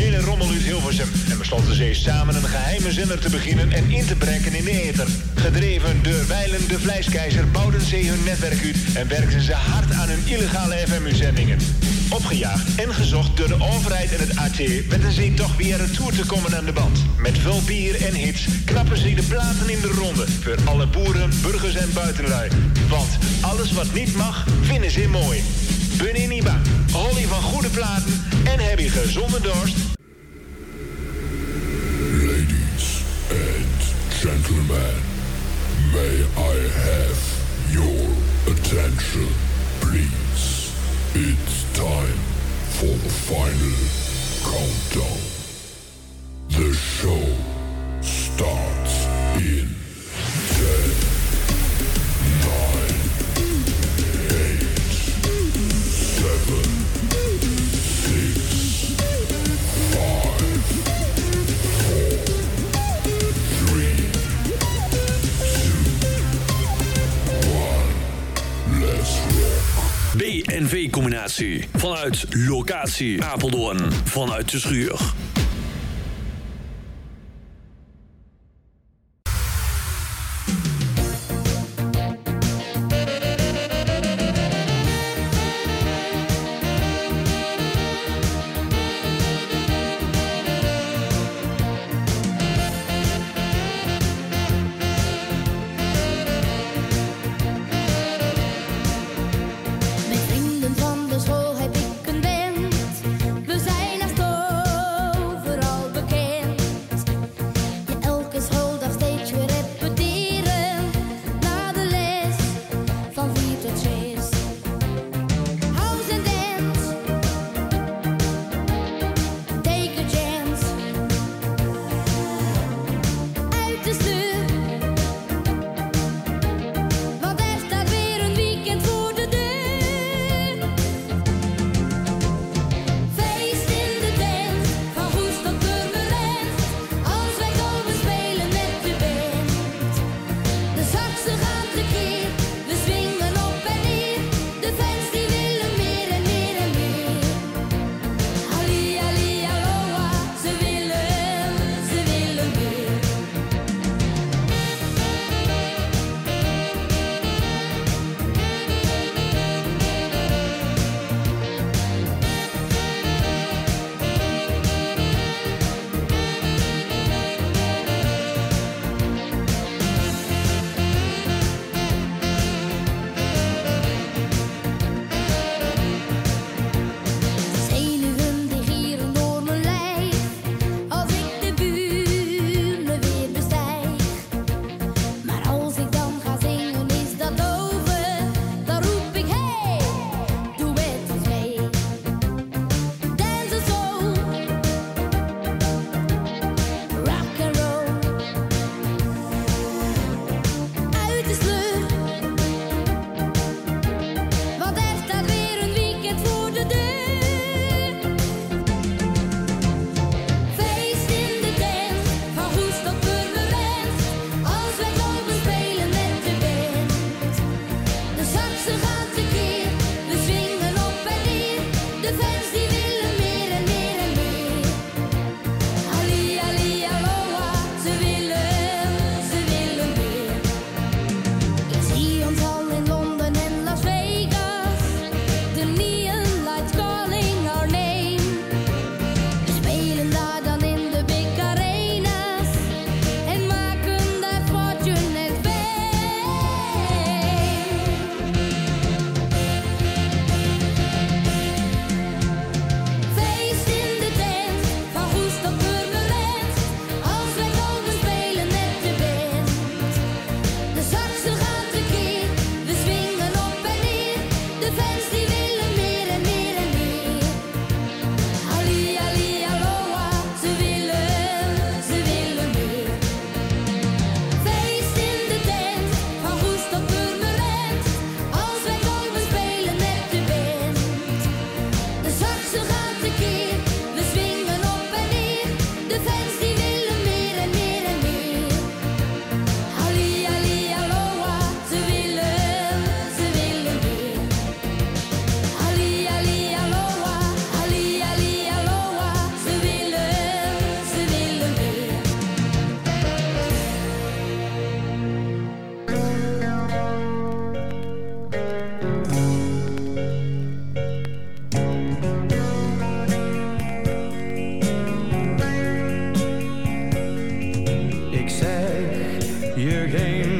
financiële rommel uit Hilversum. En besloten ze samen een geheime zender te beginnen en in te breken in de ether. Gedreven door Weilen de Vlijskeizer bouwden ze hun netwerk uit en werkten ze hard aan hun illegale FM-uitzendingen. Opgejaagd en gezocht door de overheid en het AT werden ze toch weer retour te komen aan de band. Met veel bier en hits knappen ze de platen in de ronde. Voor alle boeren, burgers en buitenlui. Want alles wat niet mag, vinden ze mooi. Niet bang. Holly van goede platen en heb je gezonde dorst. Ladies and gentlemen, may I have your attention, please? It's time for the final countdown. The show starts in 10, BNV-combinatie. Vanuit locatie Apeldoorn. Vanuit de schuur. game.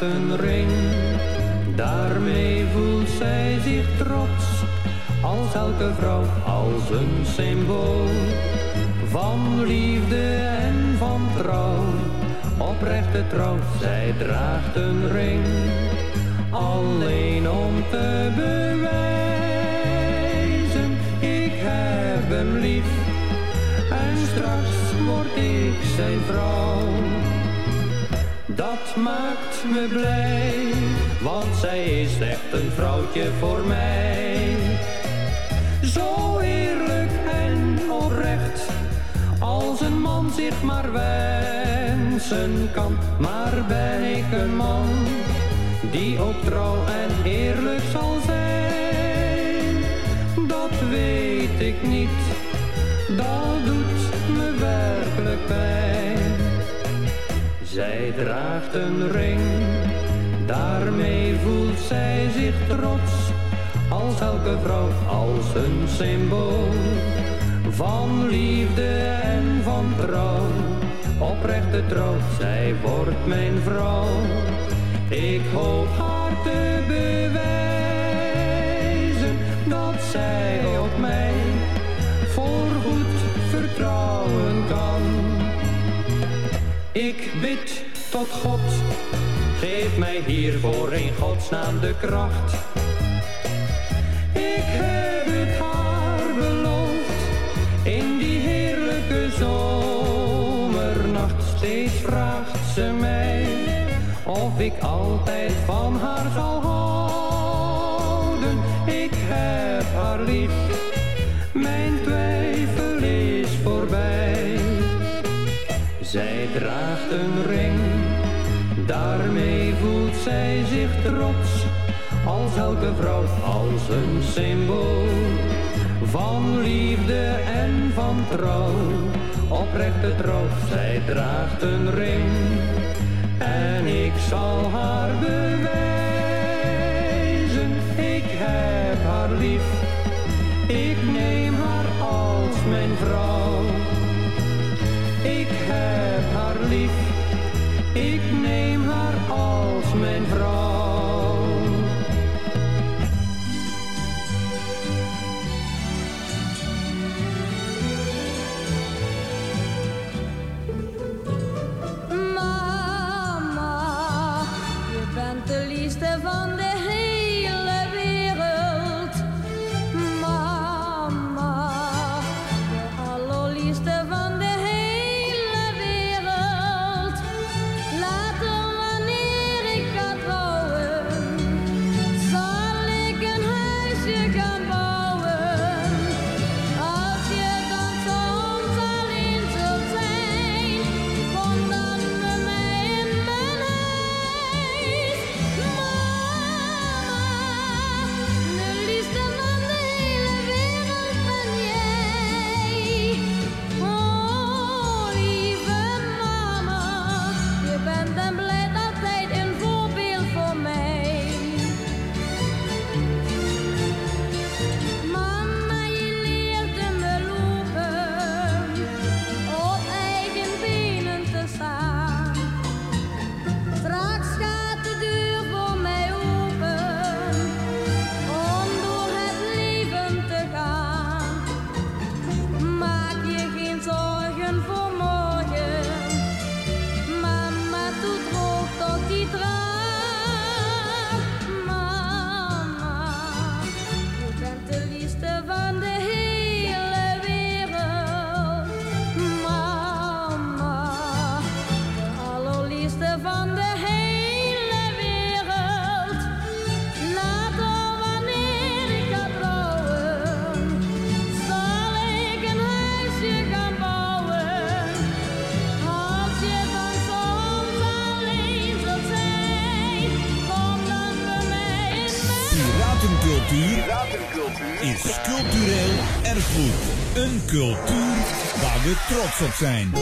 Draagt zij is echt een vrouwtje voor mij. Zo eerlijk en oprecht, als een man zich maar wensen kan. Maar ben ik een man, die ook trouw en eerlijk zal zijn? Dat weet ik niet, dat doet me werkelijk pijn. Zij draagt een ring, daarmee voelt zij zich trots. Als elke vrouw, als een symbool van liefde en van trouw. Oprechte trouw, zij wordt mijn vrouw. Ik hoop haar te bewijzen dat zij op mij voorgoed vertrouwen kan. Ik bid tot God, geef mij hiervoor in godsnaam de kracht. Ik heb het haar beloofd, in die heerlijke zomernacht. Steeds vraagt ze mij, of ik altijd van haar zal houden. Ik heb haar lief, mijn twijfel is voorbij. Zij draagt een ring, daarmee voelt zij zich trots. Als elke vrouw, als een symbool van liefde en van trouw. Oprechte trouw, zij draagt een ring en ik zal haar bewijzen. Ik heb haar lief, ik neem haar als mijn vrouw. Ik heb van de hele wereld. Later wanneer ik ga trouwen, zal ik een huisje gaan bouwen. Als je dan soms alleen zult zijn, kom dan bij mij in Piratencultuur is cultureel erfgoed. Een cultuur waar we trots op zijn.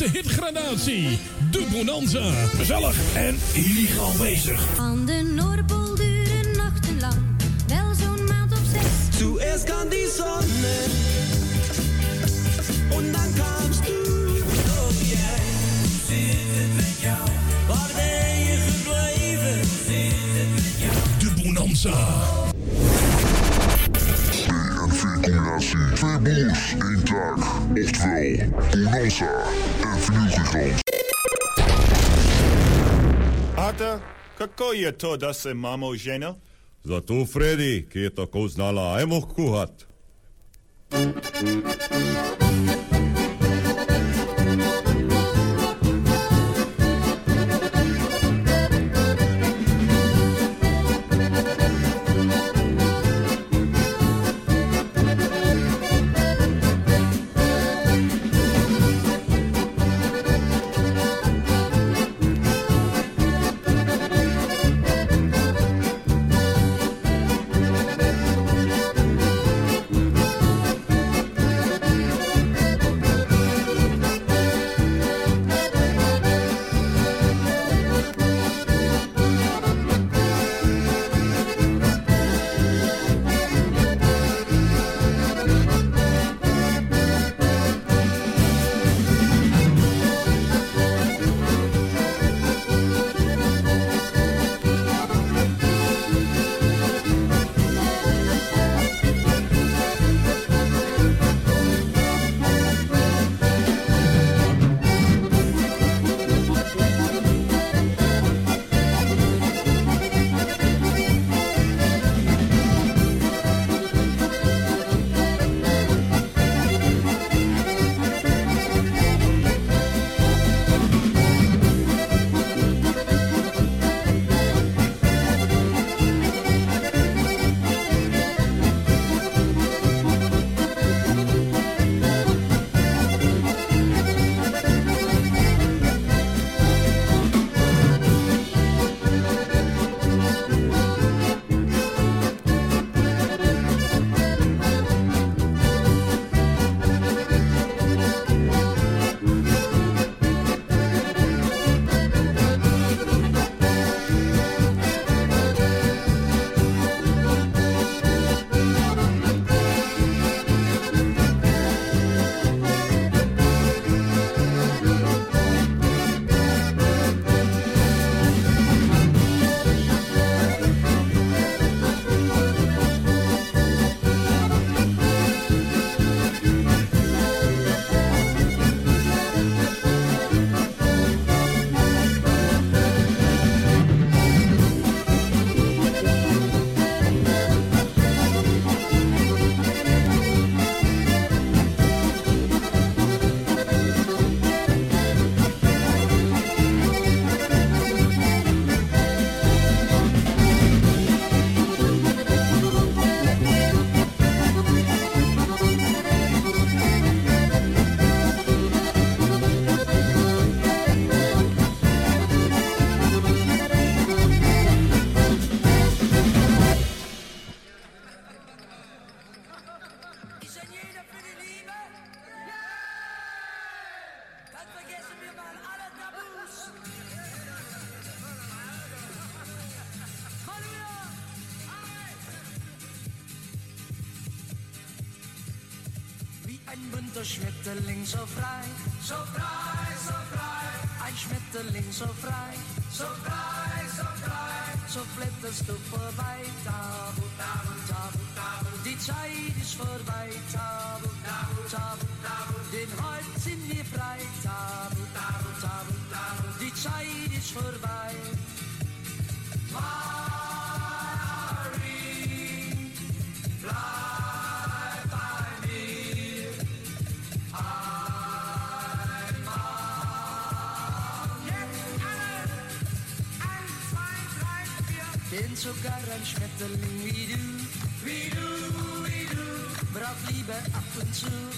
eerste hitgradatie. De Bonanza. Gezellig en illegaal bezig. je to, da se mama oženil? Zato Freddy, ki je tako znala ajmo kuhat. You.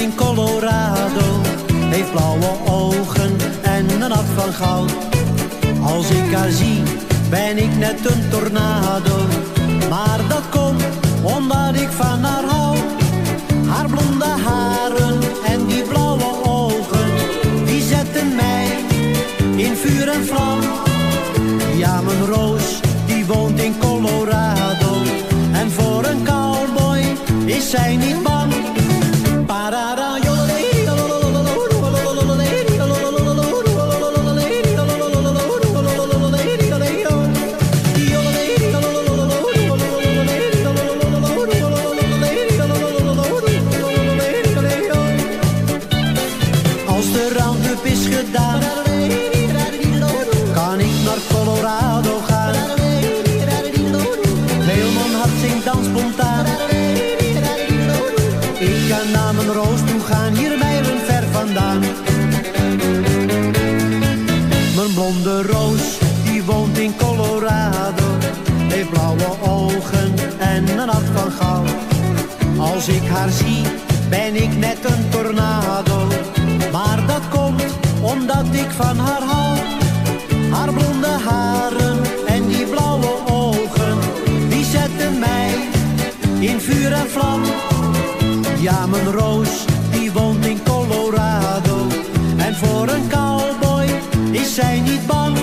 In Colorado. Heeft blauwe ogen en een hart van goud. Als ik haar zie, ben ik net een tornado. Maar dat komt omdat ik van haar hou. Haar blonde haren en die blauwe ogen, die zetten mij in vuur en vlam. Ja, mijn roos, die woont in Colorado. En voor een cowboy is zij niet bang. Haar zie, ben ik net een tornado. Maar dat komt omdat ik van haar hou. Haar blonde haren en die blauwe ogen, die zetten mij in vuur en vlam. Ja, mijn roos, die woont in Colorado. En voor een cowboy is zij niet bang.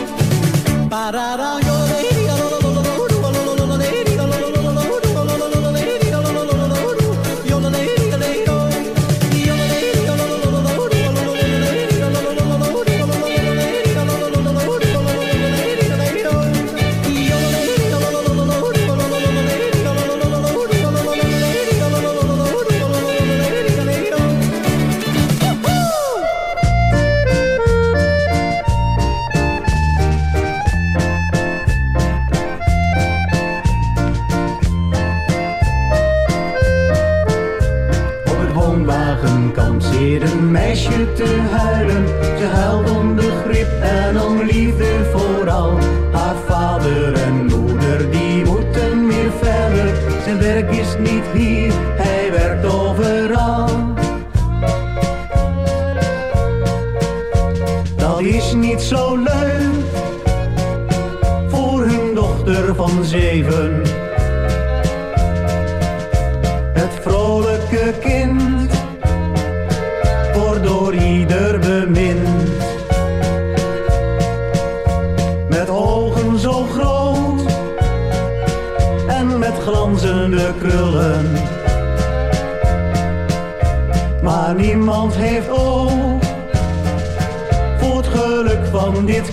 Parara, meisje te huilen. Ze huilt om begrip en om liefde vooral. Haar vader en moeder die moeten weer verder. Zijn werk is niet hier, hij werkt overal. Dat is niet zo leuk voor hun dochter van zeven.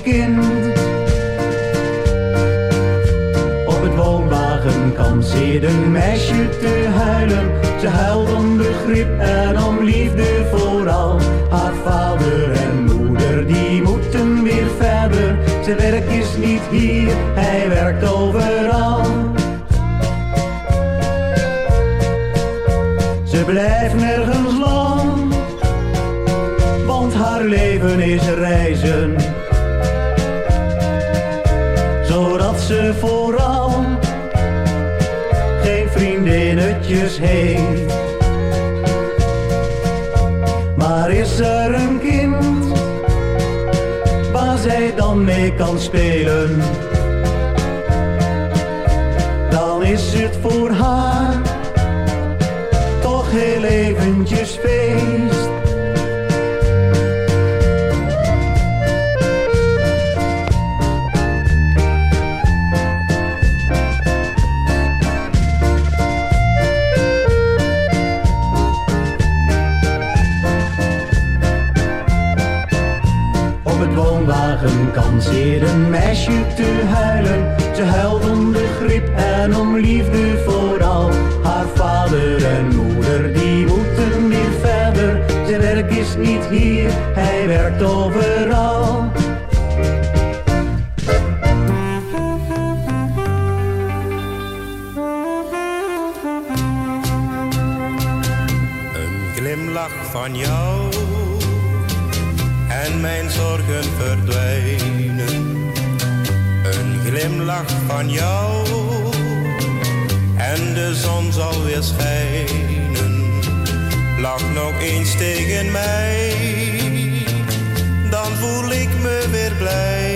Kind. Op het woonwagen kan zit een meisje te huilen. Ze huilt om begrip en om liefde vooral. Haar vader en moeder die moeten weer verder. Zijn werk is niet hier, hij werkt overal. Spelen? Te huilen. Ze huilt om begrip en om liefde vooral. Haar vader en moeder die moeten weer verder. Zijn werk is niet hier, hij werkt overal. Een glimlach van jou van jou en de zon zal weer schijnen. Lach nog eens tegen mij, dan voel ik me weer blij.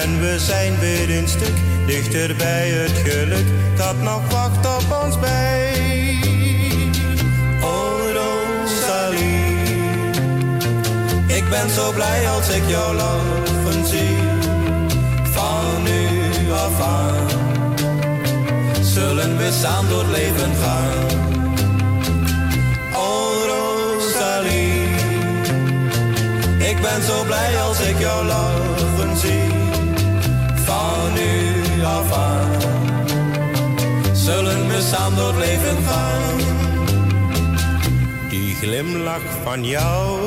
En we zijn weer een stuk dichter bij het geluk dat nog wacht op ons bij. Oh Rosalie, ik ben zo blij als ik jou lachen zie. Zullen we samen door leven gaan. Oh Rosalie, ik ben zo blij als ik jou lachen zie. Van nu af aan zullen we samen door leven gaan. Die glimlach van jou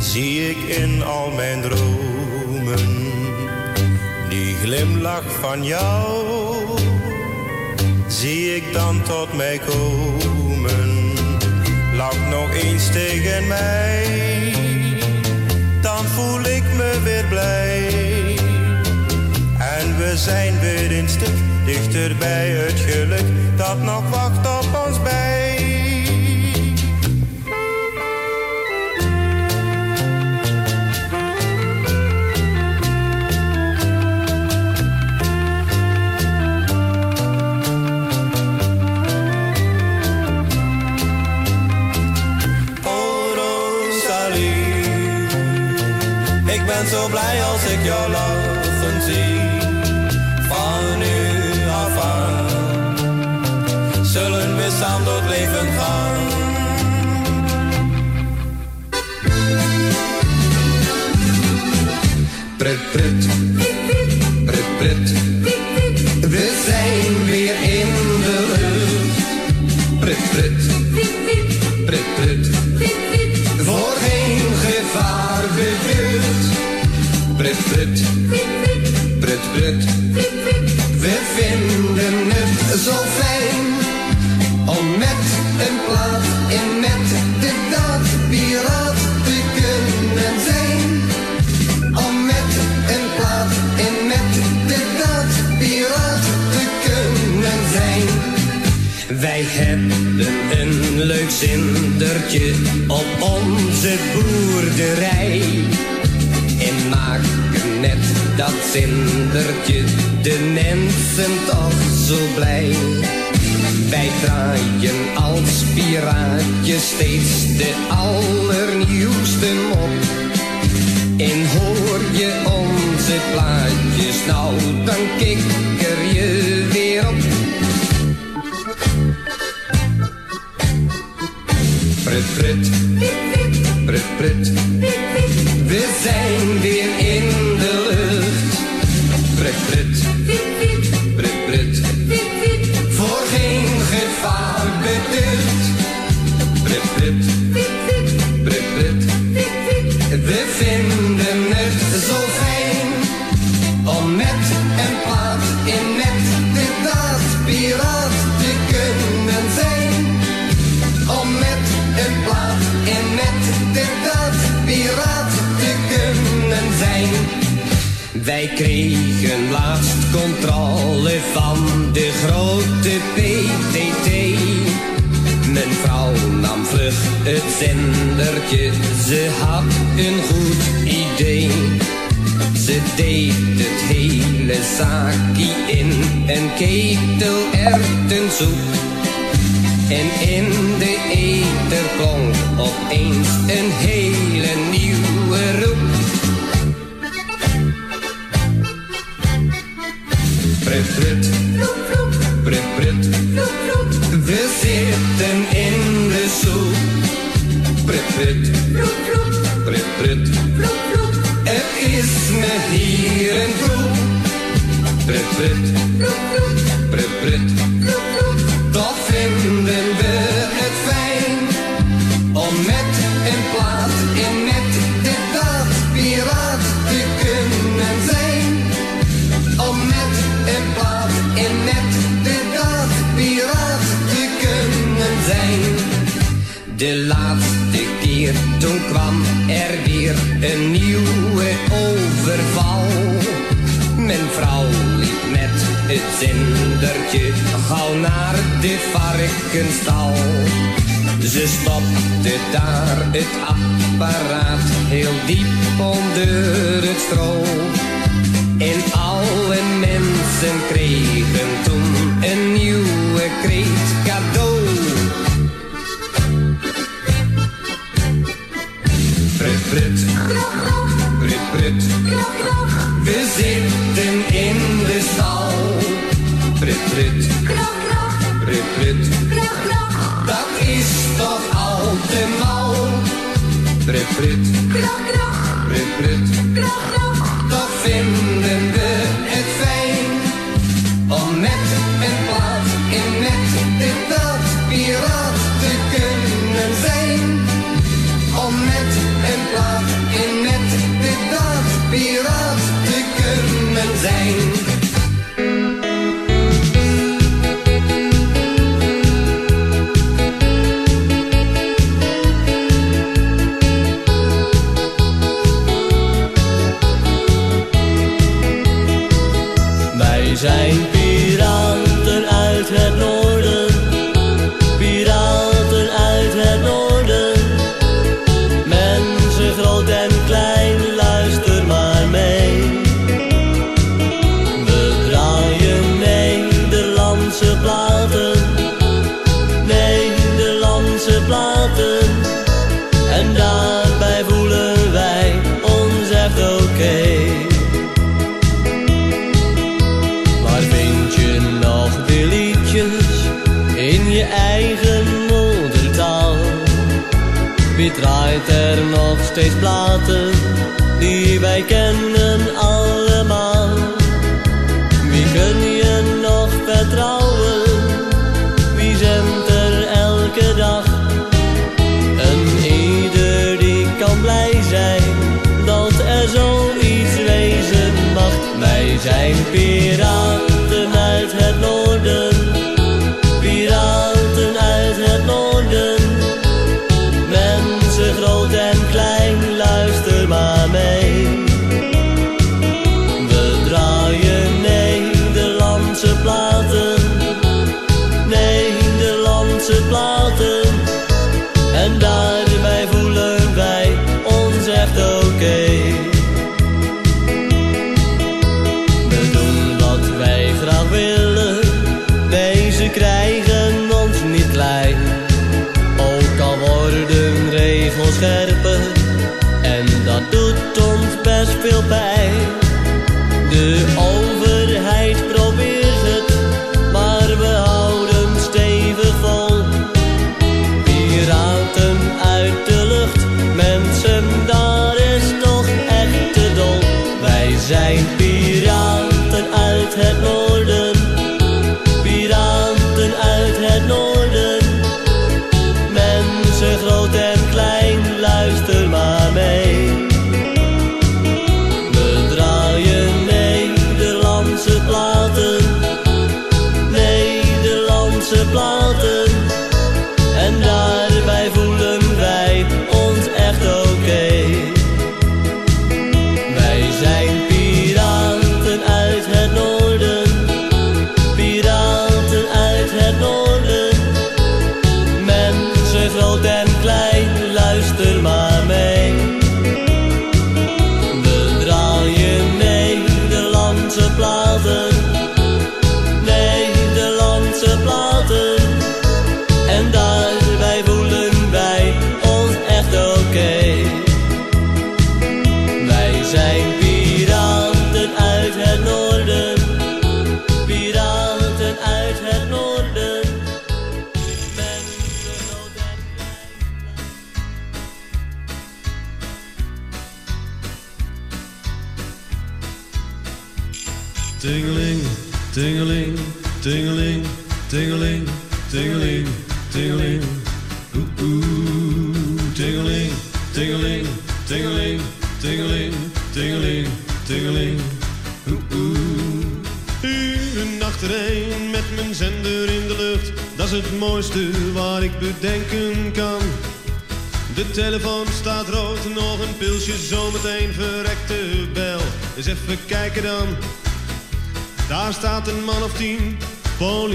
zie ik in al mijn dromen. Die glimlach van jou zie ik dan tot mij komen. Lach nog eens tegen mij, dan voel ik me weer blij. En we zijn weer een stuk dichter bij het geluk dat nog wacht We vinden het zo fijn om met een plaats in met de daad piraat te kunnen zijn. Om met een plaats in met de daad piraat te kunnen zijn. Wij hebben een leuk zindertje op onze boerderij dat zindertje de mensen toch zo blij. Wij draaien als piraatjes steeds de allernieuwste mop. En hoor je onze plaatjes, nou dan kikker je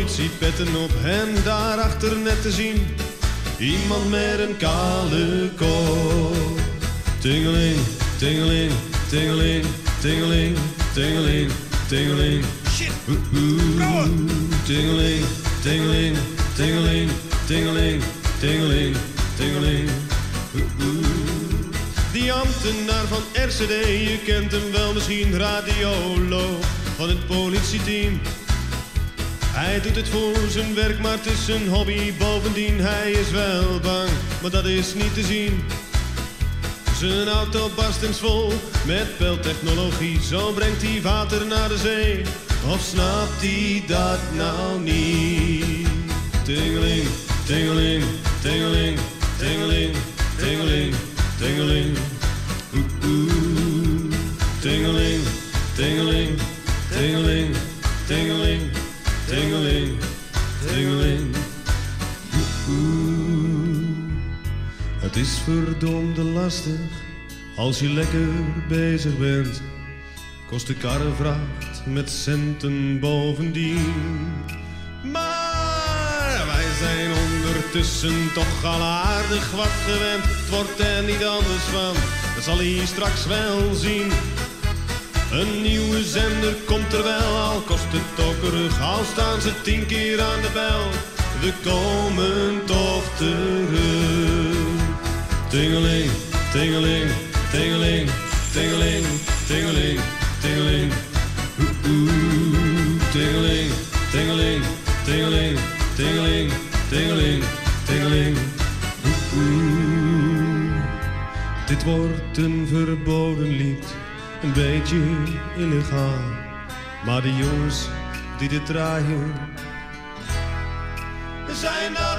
politiepetten op en daarachter net te zien. Iemand met een kale kop. Tingeling, tingeling, tingeling, tingeling, tingeling, tingeling. Shit. Tingeling, tingeling, tingeling, tingeling, tingeling, tingeling. Die ambtenaar van RCD, je kent hem wel misschien, radioloog voor zijn werk, maar het is hobby. Bovendien, hij is wel bang, maar dat is niet te zien. Zijn auto barst eens vol met peltechnologie. Zo brengt hij water naar de zee. Of snapt hij dat nou niet? Tingeling, tingeling, tingeling, als je lekker bezig bent. Kost de karrevracht met centen bovendien. Maar wij zijn ondertussen toch al aardig wat gewend. Het wordt er niet anders van, dat zal hij straks wel zien. Een nieuwe zender komt er wel, al kost het ook rug. Al staan ze tien keer aan de bel, we komen toch terug. Tingeling, tingeling, tingeling, tingeling, tingeling, tingeling. Oeh, oeh, tingeling, tingeling, tingeling, tingeling, tingeling, tingeling. Oeh. Dit wordt een verboden lied, een beetje illegaal. Maar de jongens die dit draaien, zijn dat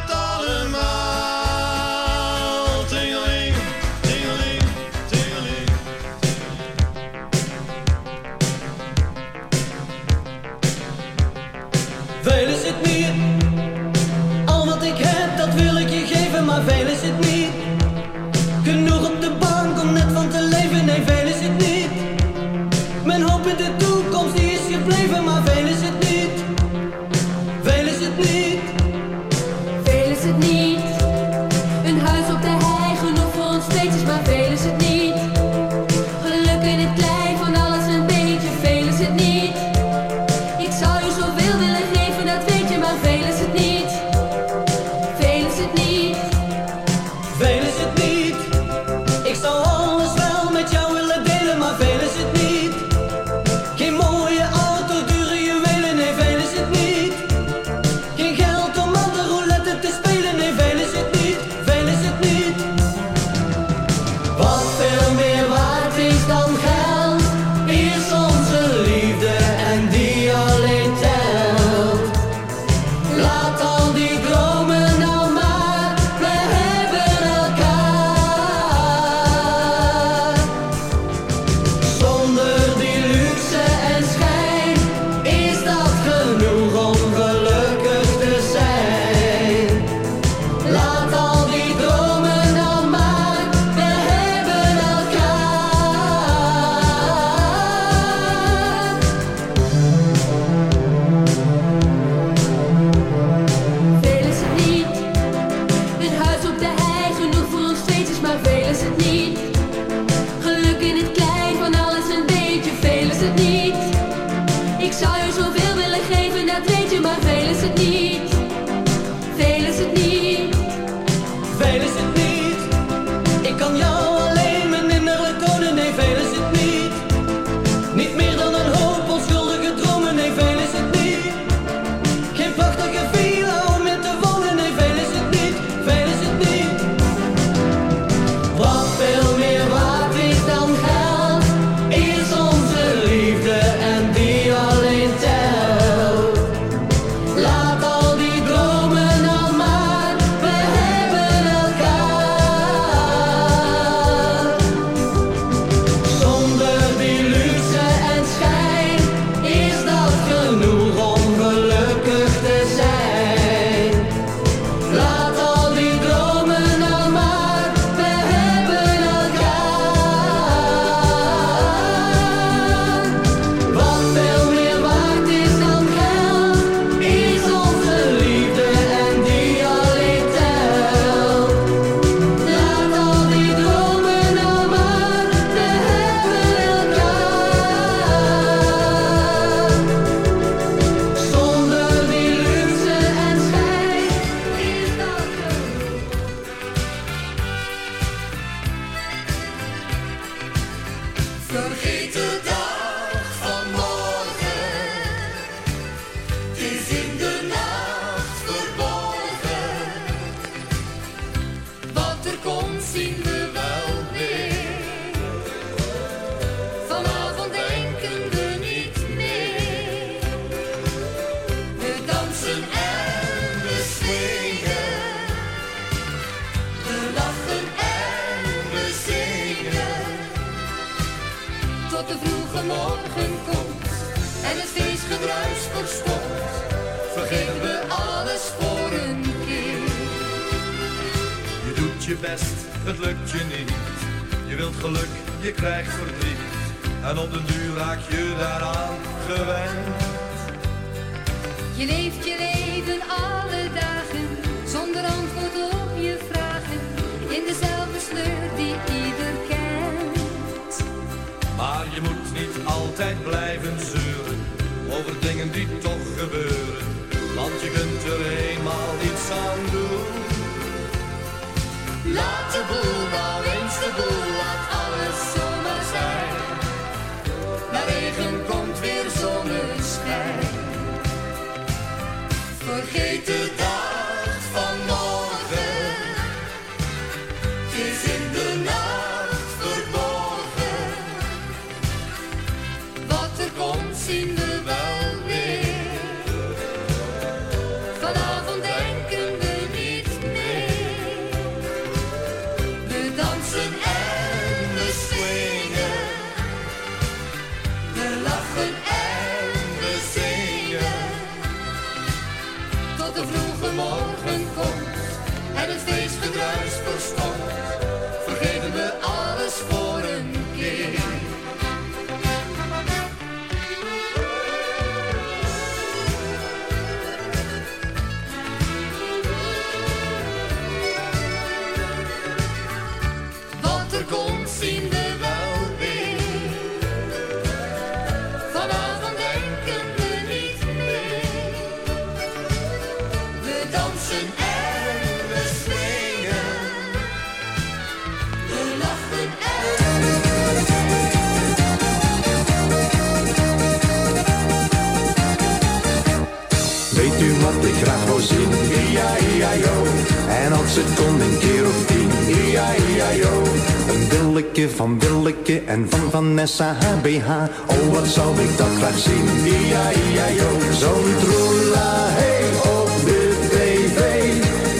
Willeke van Willeke en van Vanessa HBH. Oh, wat zou ik dat graag zien. Ia, ia, jong, zo'n troela, hey, op de tv.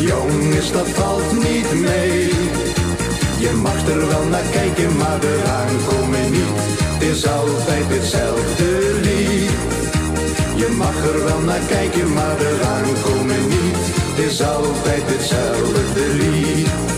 Jongens, dat valt niet mee. Je mag er wel naar kijken, maar de aankomen niet. Het is altijd hetzelfde lied. Je mag er wel naar kijken, maar de aankomen niet. Het is altijd hetzelfde lied.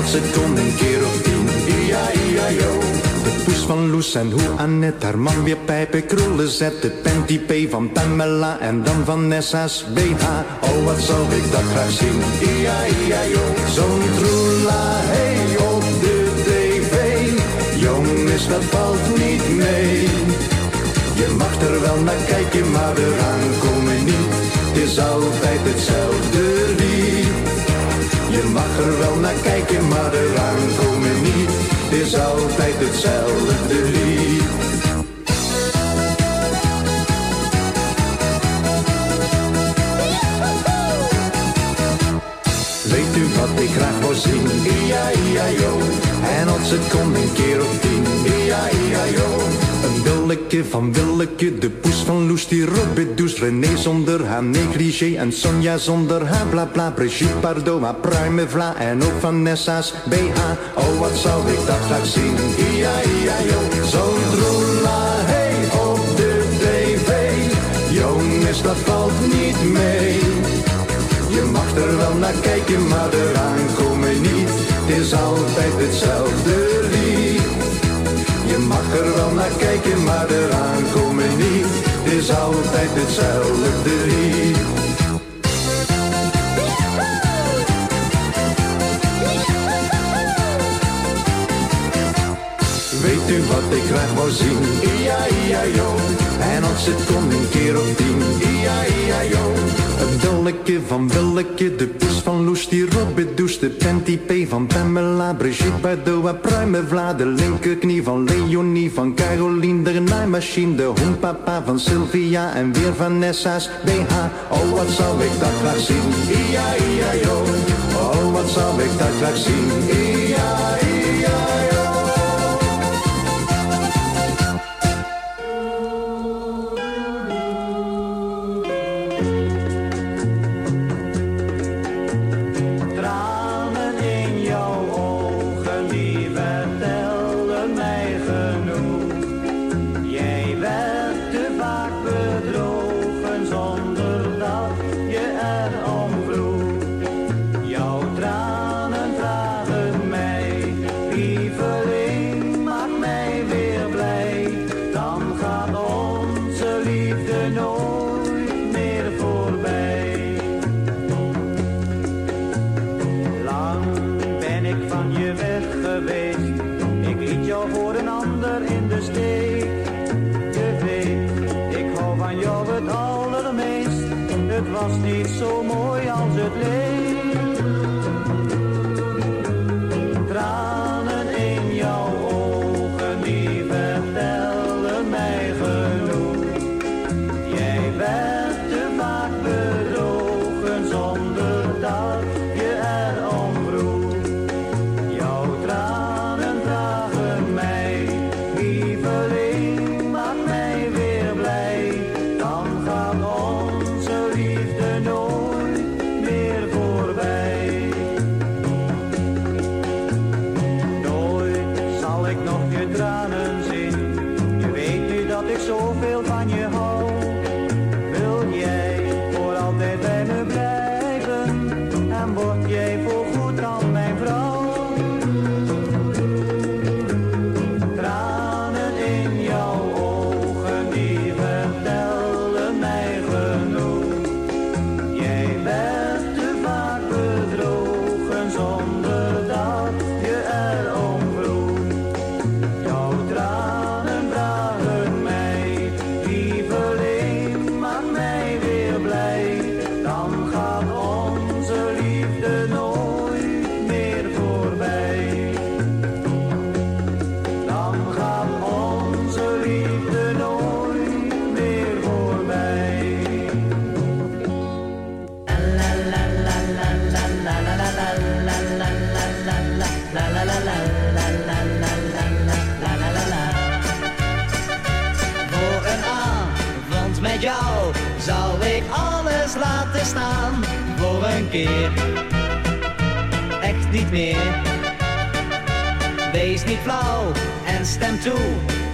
als kon een keer opnieuw. I-I-I-O. De poes van Loes en hoe Annette haar man weer pijpen krullen zet. De panty van Pamela en dan van Nessa's BH. Oh, wat zou ik dat graag zien. I-I-I-O. Zo'n troela, hey, op de tv. Jongens, dat valt niet mee. Je mag er wel naar kijken, maar eraan komen niet. Het is altijd hetzelfde lied. Je mag er wel naar kijken, maar eraan komen niet. Het is altijd hetzelfde lied. Weet u wat ik graag wil zien? I-I-I-O. En als het komt een keer op tien. I-I-I-O van Willeke, de poes van Loes, die Robbedoes, René zonder haar negligé en Sonja zonder haar bla bla, Brigitte Bardot, haar pruime vla en ook Vanessa's BH. Oh, wat zou ik dat graag zien, ia ia yo, zo'n troela, hey, op de tv. Jongens, dat valt niet mee. Je mag er wel naar kijken, maar eraan komen niet. Het is altijd hetzelfde naar kijken, maar eraan komen niet. Het is altijd hetzelfde lied. Weet u wat ik graag wou zien? Ia, ia, yo. En als het kon een keer of tien. Ia, ia, yo. Van Willeke, de poes van Loes, die Robbedoes, de Panty P van Pamela, Brigitte Bardot, haar pruime vla, de linkerknie van Leonie, van Caroline, de naaimachine, de hoenpapa van Sylvia en weer Vanessa's BH. Oh, wat zou ik dat graag zien? Ia, yo. Oh, wat zou ik dat graag zien?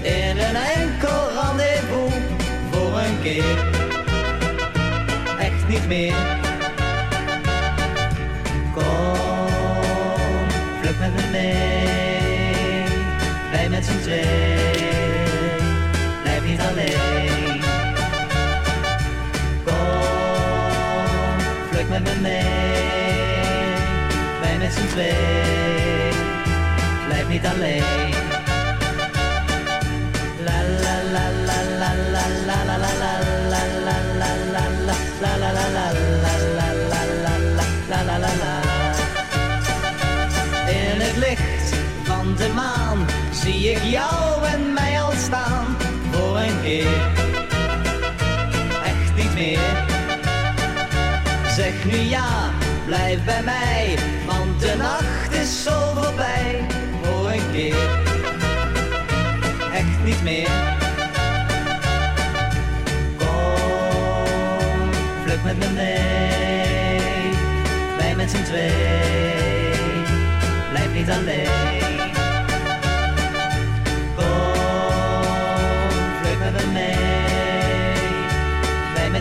In een enkel rendezvous. Voor een keer, echt niet meer. Kom, vlug met me mee, wij met z'n twee blijf niet alleen. Kom, vlug met me mee. Wij met z'n twee, blijf niet alleen. jou en mij al staan voor een keer. Echt niet meer. Zeg nu ja, blijf bij mij, want de nacht is zo voorbij voor een keer. Echt niet meer. Kom, vlug met me mee, wij met z'n twee, blijf niet alleen.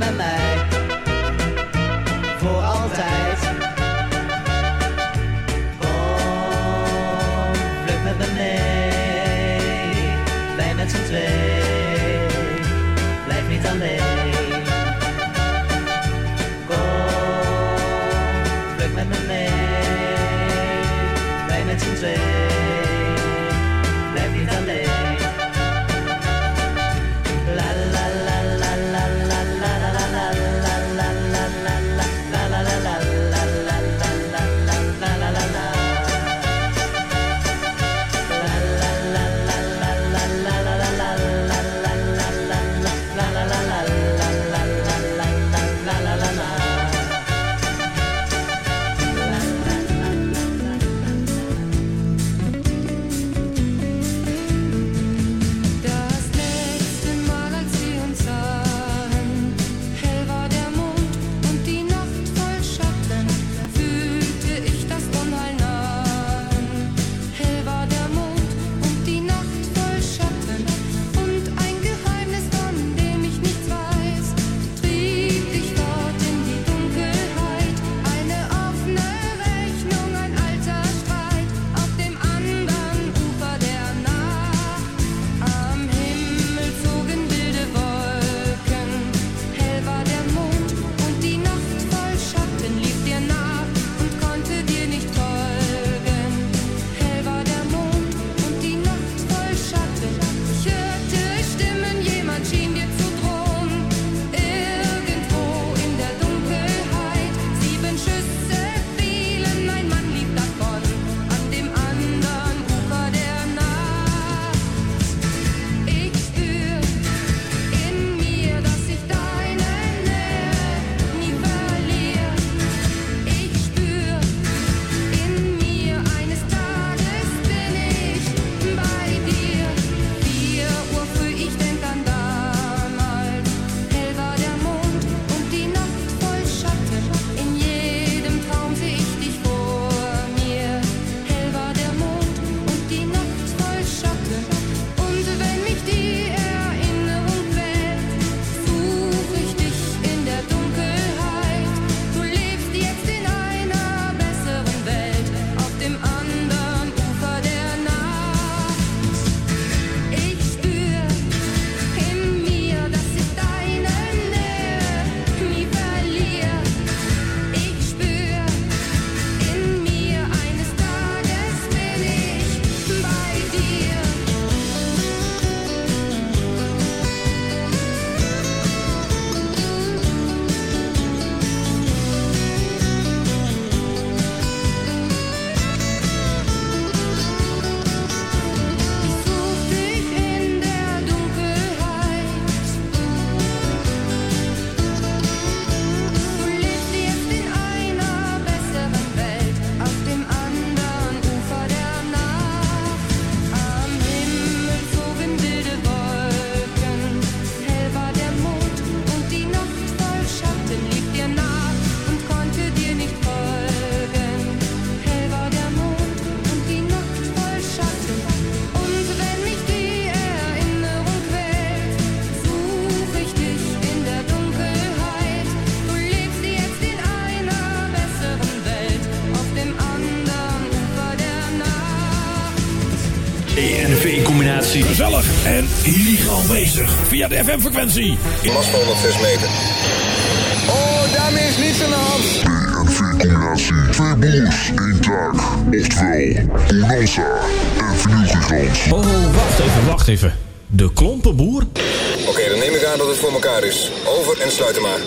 My bye. informatie. Gezellig en illegaal bezig. Via de FM-frequentie. Last 106 meter. Oh, daarmee is niets aan de hand. B&V-combinatie. Twee broers, één taak. Oftewel, Bonanza en vinylgigant. Oh, oh, wacht even, wacht even. De klompenboer? Oké, dan neem ik aan dat het voor elkaar is. Over en sluit hem maar.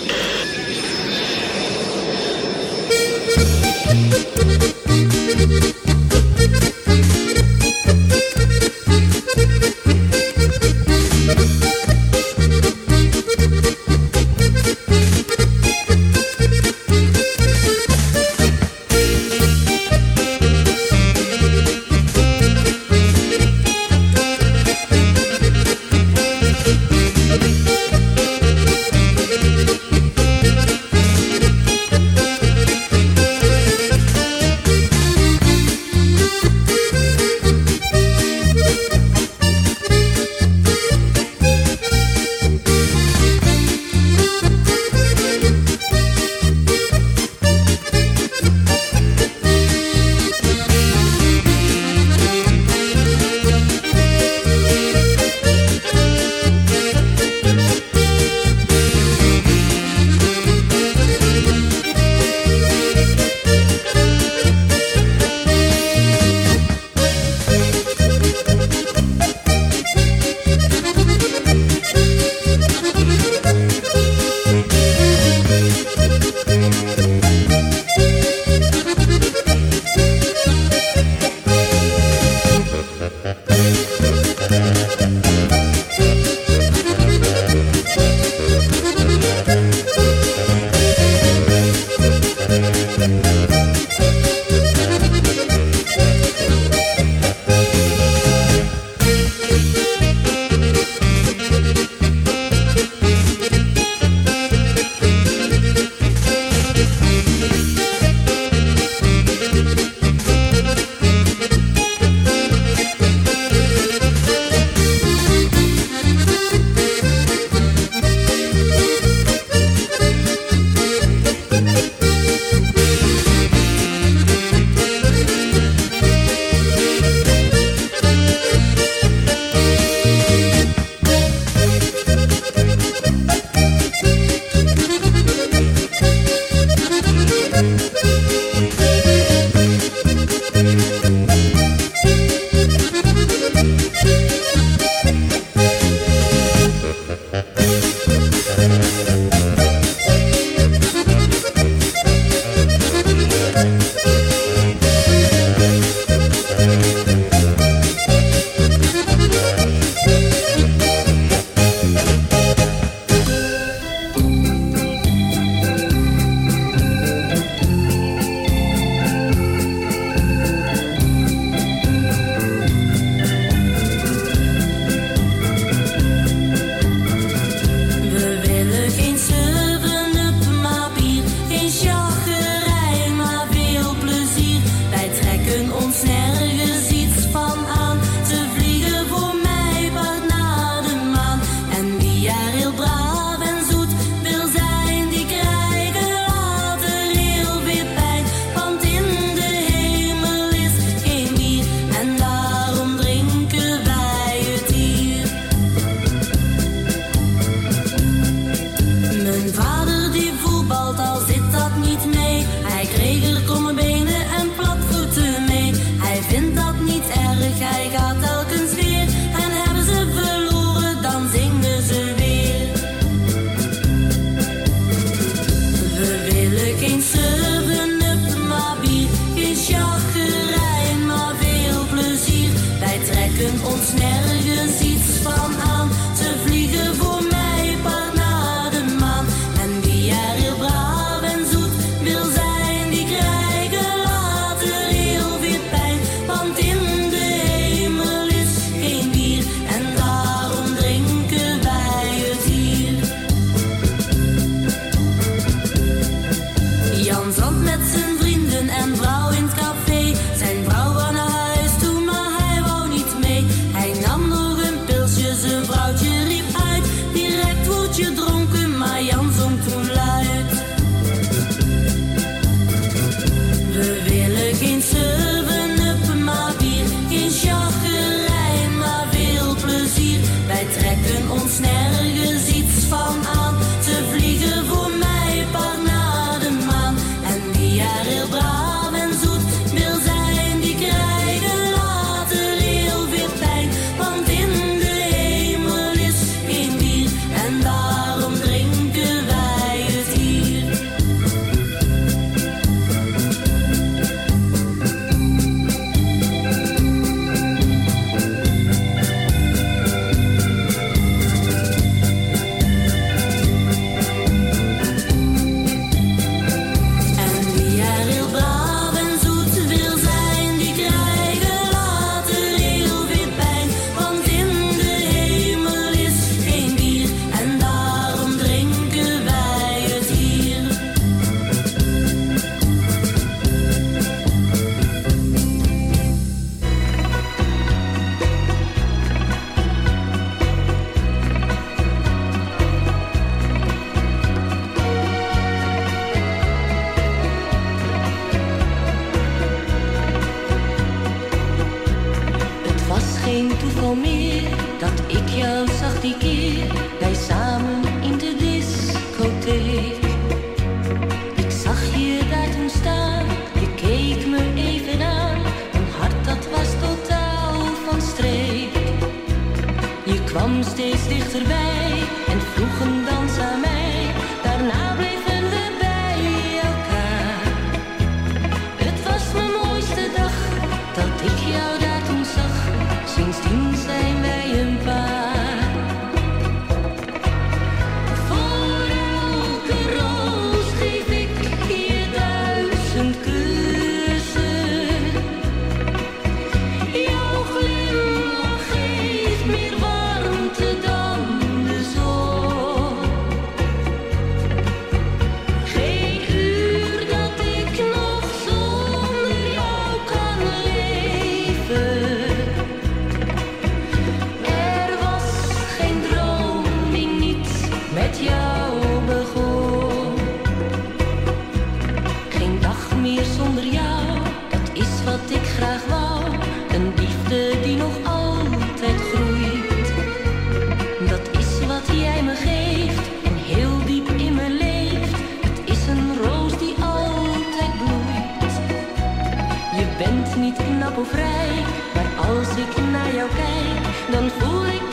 Maar als ik naar jou kijk, dan voel ik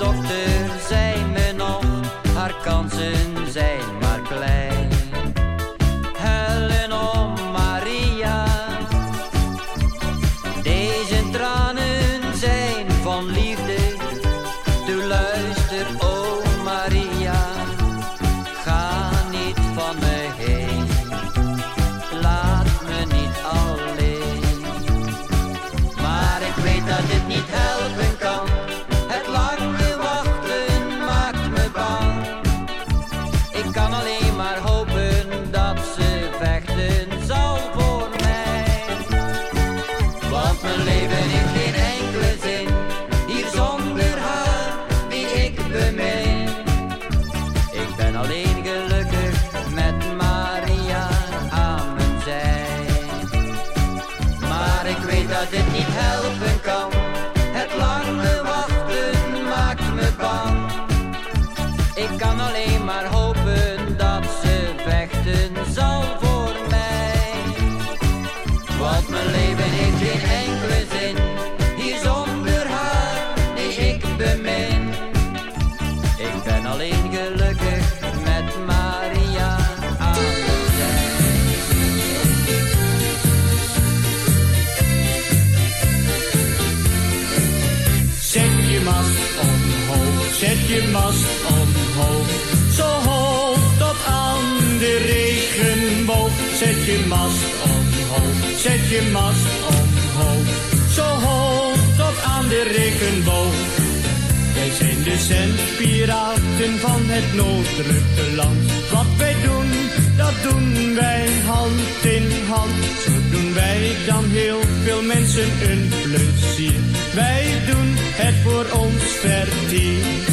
Want zet je mast omhoog. Zo hoog tot aan de regenboog. Wij zijn de zendpiraten van het nooddrukte land. Wat wij doen, dat doen wij hand in hand. Zo doen wij dan heel veel mensen een plezier. Wij doen het voor ons verdier.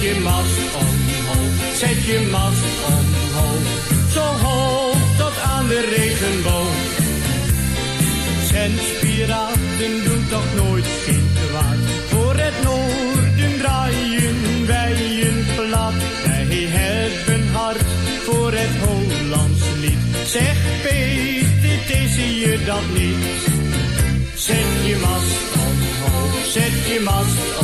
Je mast omhoog, zet je mast omhoog. Zo hoog tot aan de regenboog. Zendspiraten doen toch nooit geen kwaad. Voor het noorden draaien wij een plaat. Wij hebben hart voor het Hollands lied. Zeg Peter, is je dat niet? Zet je mast omhoog, zet je mast omhoog.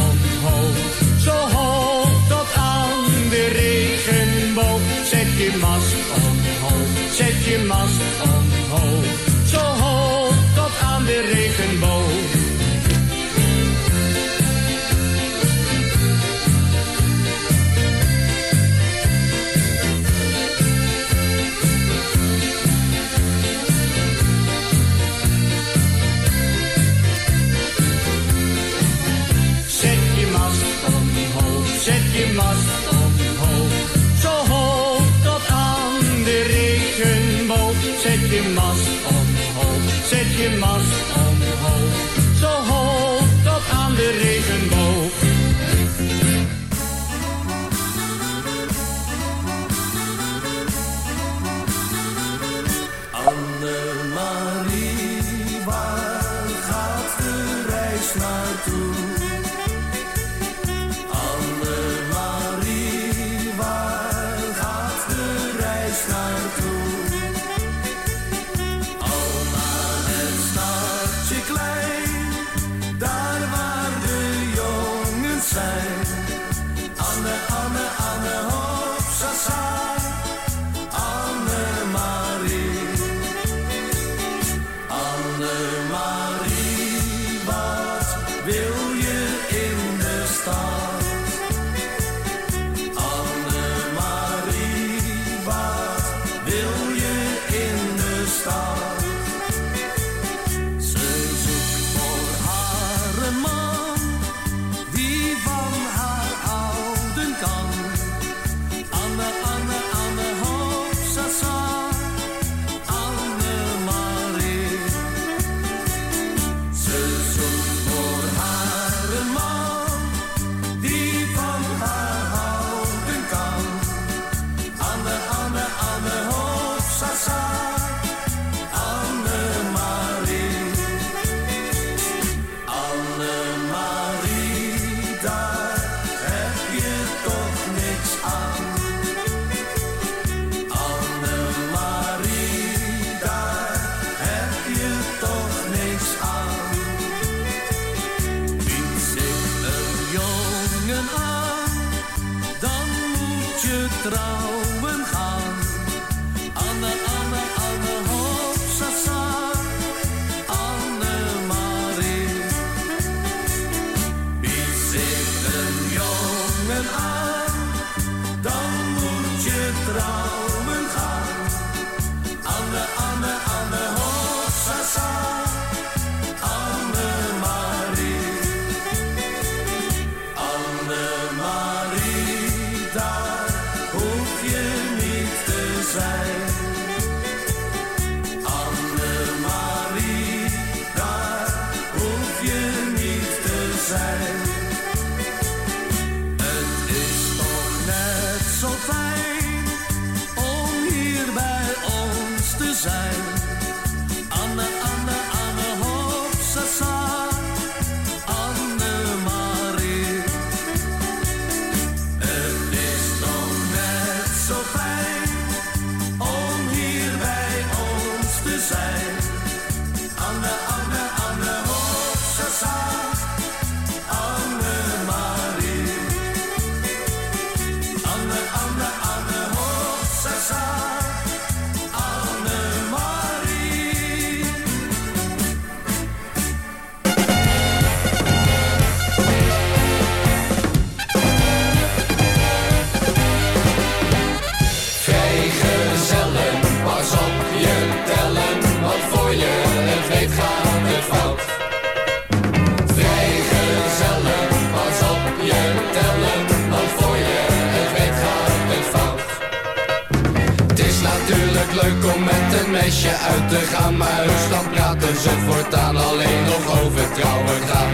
Gaan, maar heus dan praten ze voortaan alleen nog over trouwen gaan.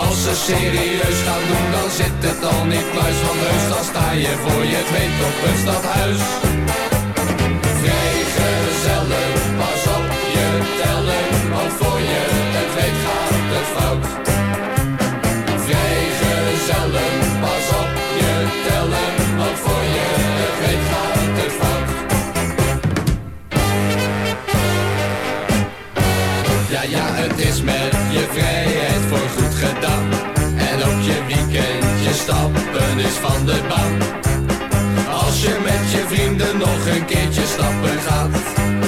Als ze serieus gaan doen, dan zit het al niet pluis, want heus dan sta je voor je het op een stadhuis. Als je met je vrienden nog een keertje stappen gaat,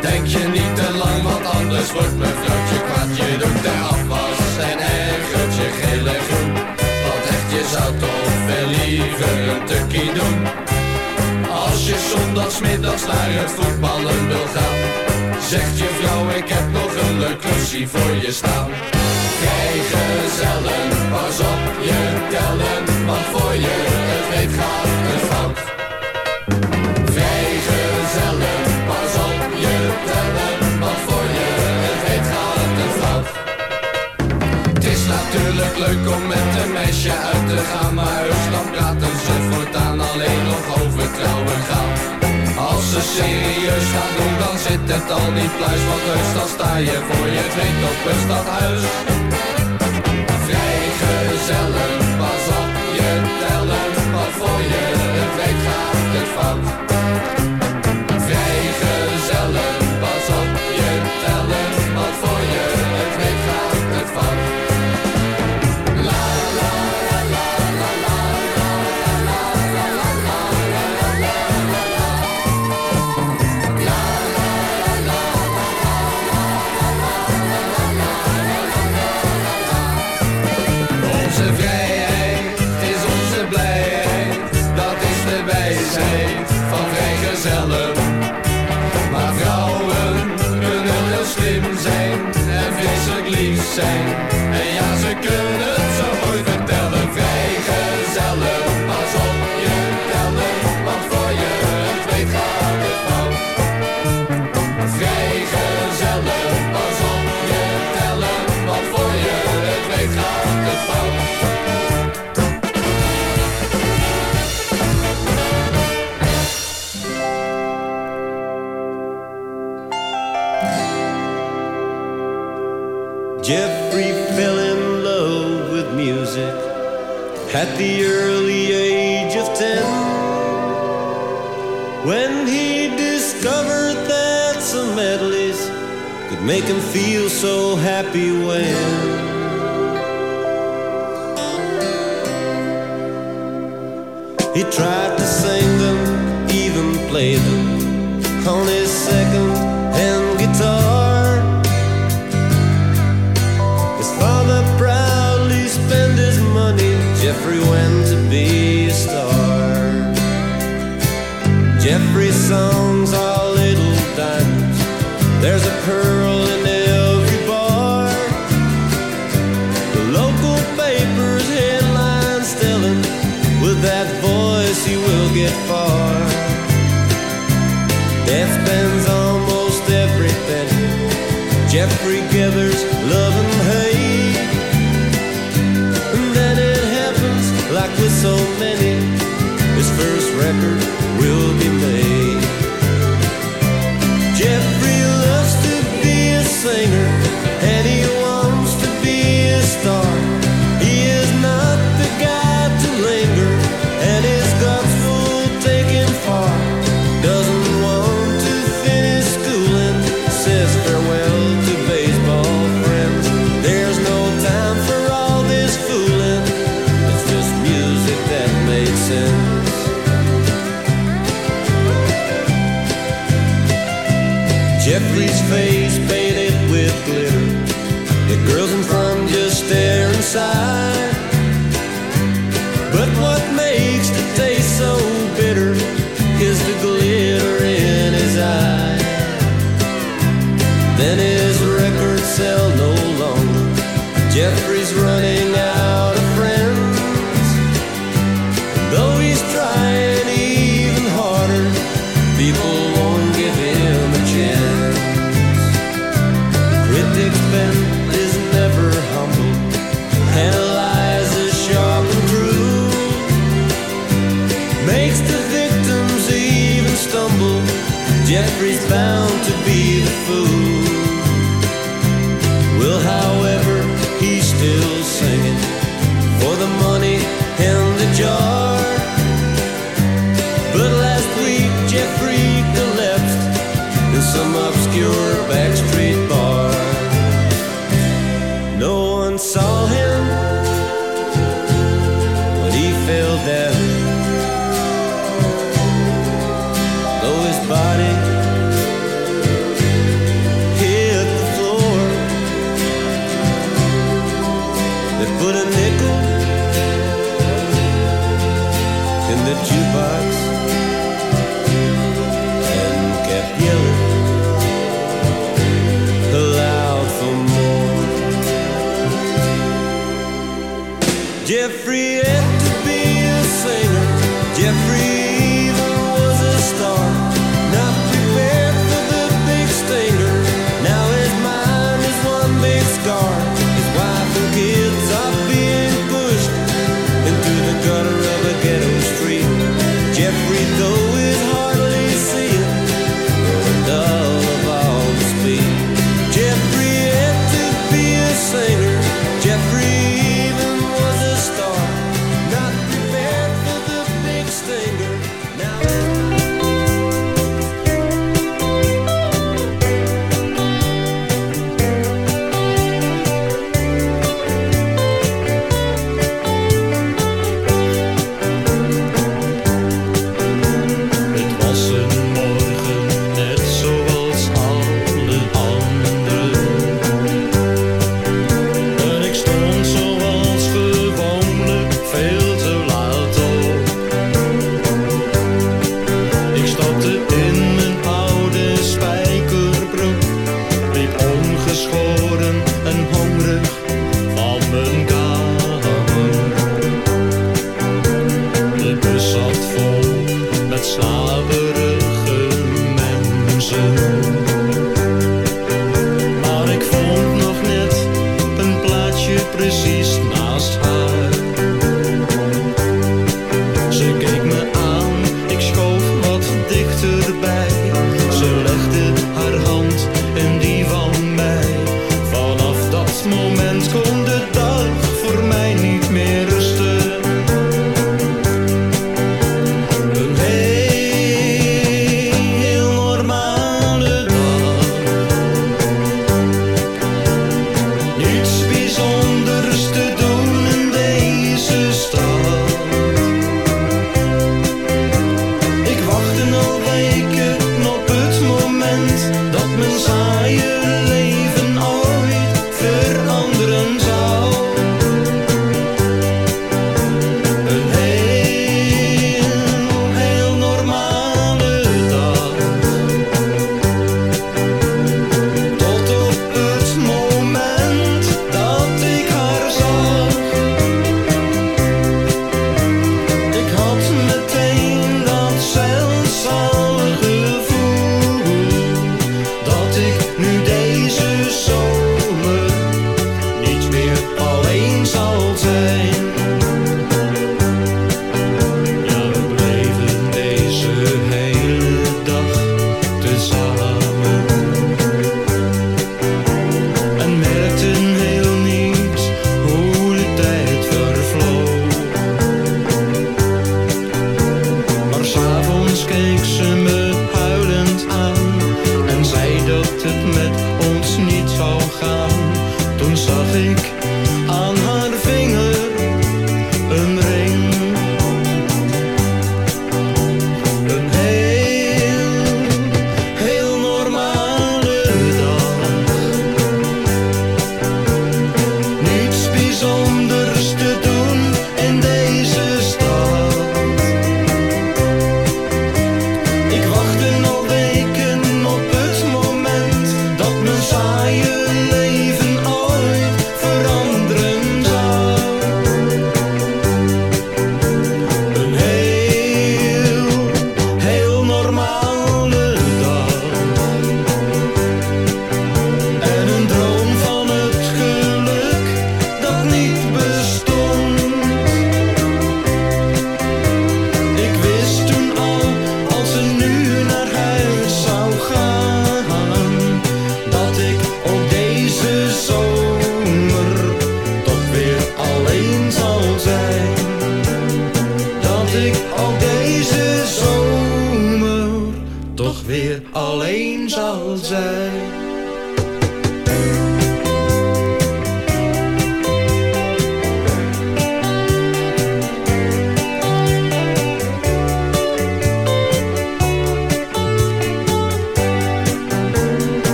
denk je niet te lang, want anders wordt mevrouwtje kwaad. Je doet de afwas en ergert je geel en groen. Want echt, je zou toch wel liever een tukkie doen. Als je zondagsmiddags naar het voetballen wil gaan, zegt je vrouw ik heb nog een leuk voor je staan. Vrijgezellen, pas op je tellen, want voor je het weet gaat het fout. Vrijgezellen, pas op je tellen, want voor je het weet gaat het fout. Het is natuurlijk leuk om met een meisje uit te gaan, maar heus dan praten ze voortaan alleen nog over trouwen gaan. Als ze serieus gaan doen, dan zit het al niet pluis, want heus dan sta je voor je het op een stadhuis. Vrijgezellen, je het weet gaat het fout. sang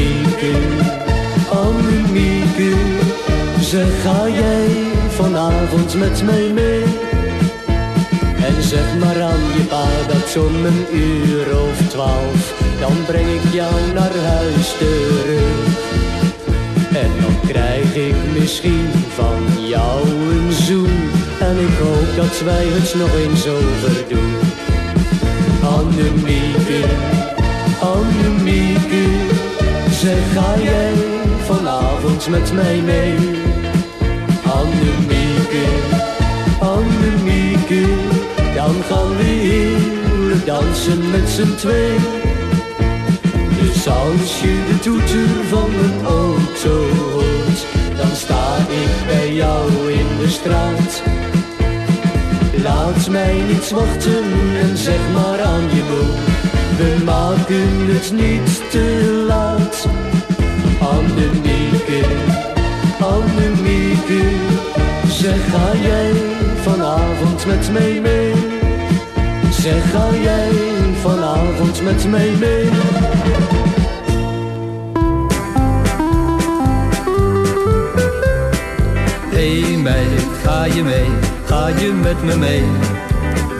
Annemieke, Annemieke, zeg ga jij vanavond met mij mee? En zeg maar aan je pa dat om een uur of twaalf, dan breng ik jou naar huis terug. En dan krijg ik misschien van jou een zoen. En ik hoop dat wij het nog eens overdoen. Annemieke, Annemieke, zeg ga jij vanavond met mij mee? Annemieke, Annemieke, dan gaan we heerlijk dansen met z'n twee. Dus als je de toeter van mijn auto hoort, dan sta ik bij jou in de straat. Laat mij niet wachten en zeg maar aan je moe, we maken het niet te laat. Annemieke, Annemieke, zeg ga jij vanavond met mij mee? Zeg ga jij vanavond met mij mee? Hey meid, ga je mee, ga je met me mee?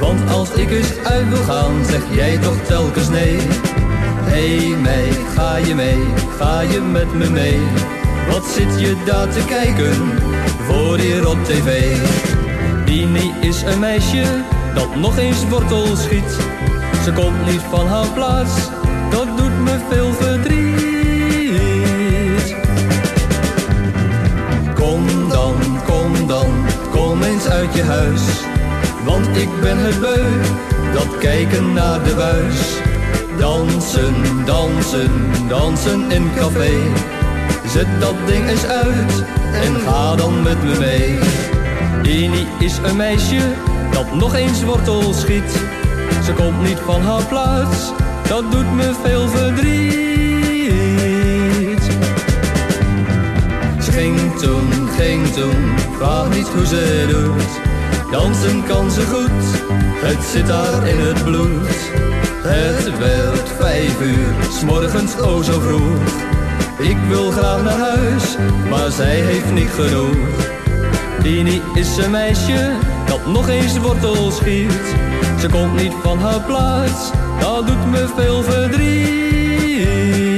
Want als ik eens uit wil gaan, zeg jij toch telkens nee. Hey meid, ga je mee, ga je met me mee? Wat zit je daar te kijken, voor hier op tv? Dini is een meisje, dat nog eens wortel schiet. Ze komt niet van haar plaats, dat doet me veel verdriet. Kom dan, kom dan, kom eens uit je huis. Want ik ben het beu, dat kijken naar de buis. Dansen, dansen, dansen in café. Zet dat ding eens uit en ga dan met me mee. Dini is een meisje dat nog eens wortel schiet. Ze komt niet van haar plaats, dat doet me veel verdriet. Ze ging toen, ging toen, vraag niet hoe ze doet. Dansen kan ze goed, het zit daar in het bloed. Het werd vijf uur, s'morgens o zo vroeg. Ik wil graag naar huis, maar zij heeft niet genoeg. Dini is een meisje dat nog eens wortel schiet. Ze komt niet van haar plaats, dat doet me veel verdriet.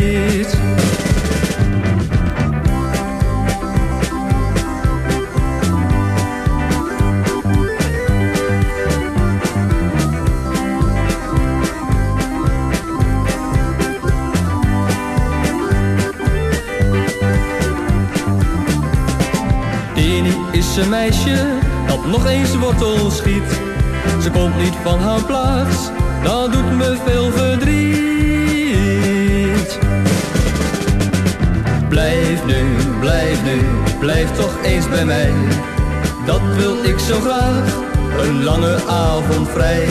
Meisje dat nog eens wortel schiet. Ze komt niet van haar plaats, dat doet me veel verdriet. Blijf nu, blijf nu, blijf toch eens bij mij. Dat wil ik zo graag, een lange avond vrij.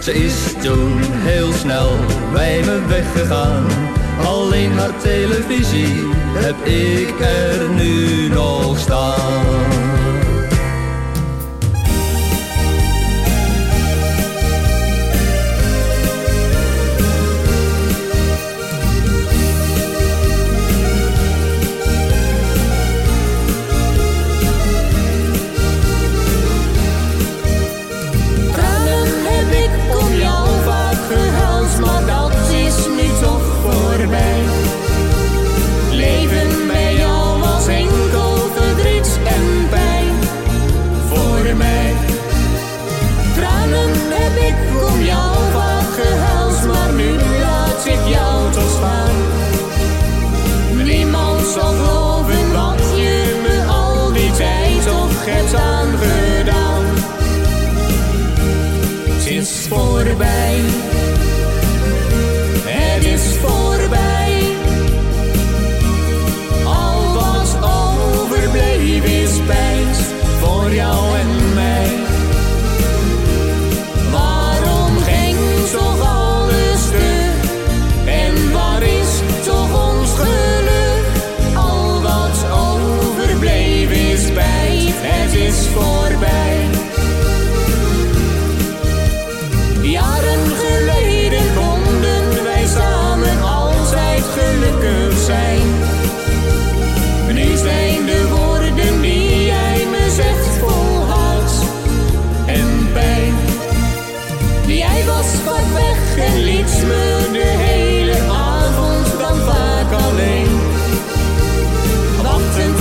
Ze is toen heel snel bij me weggegaan, alleen haar televisie heb ik er nu nog staan. Baby.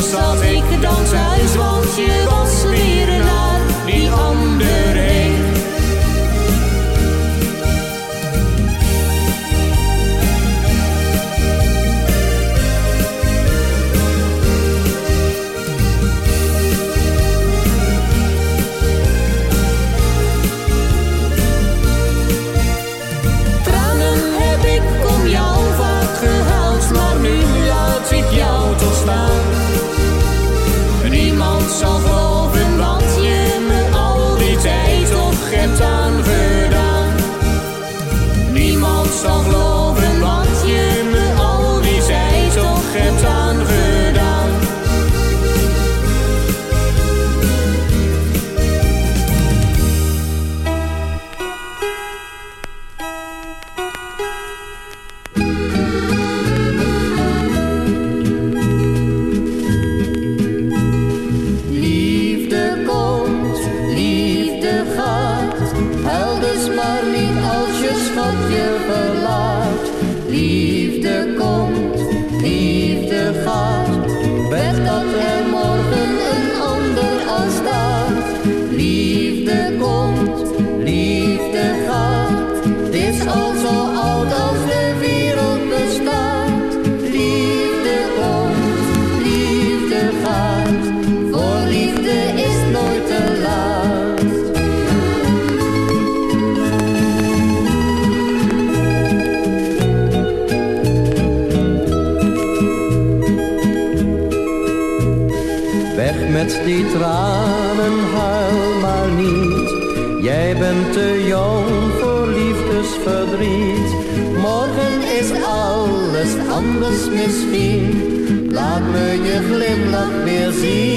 zat ik danshuis, want je zal Glimlach wir sie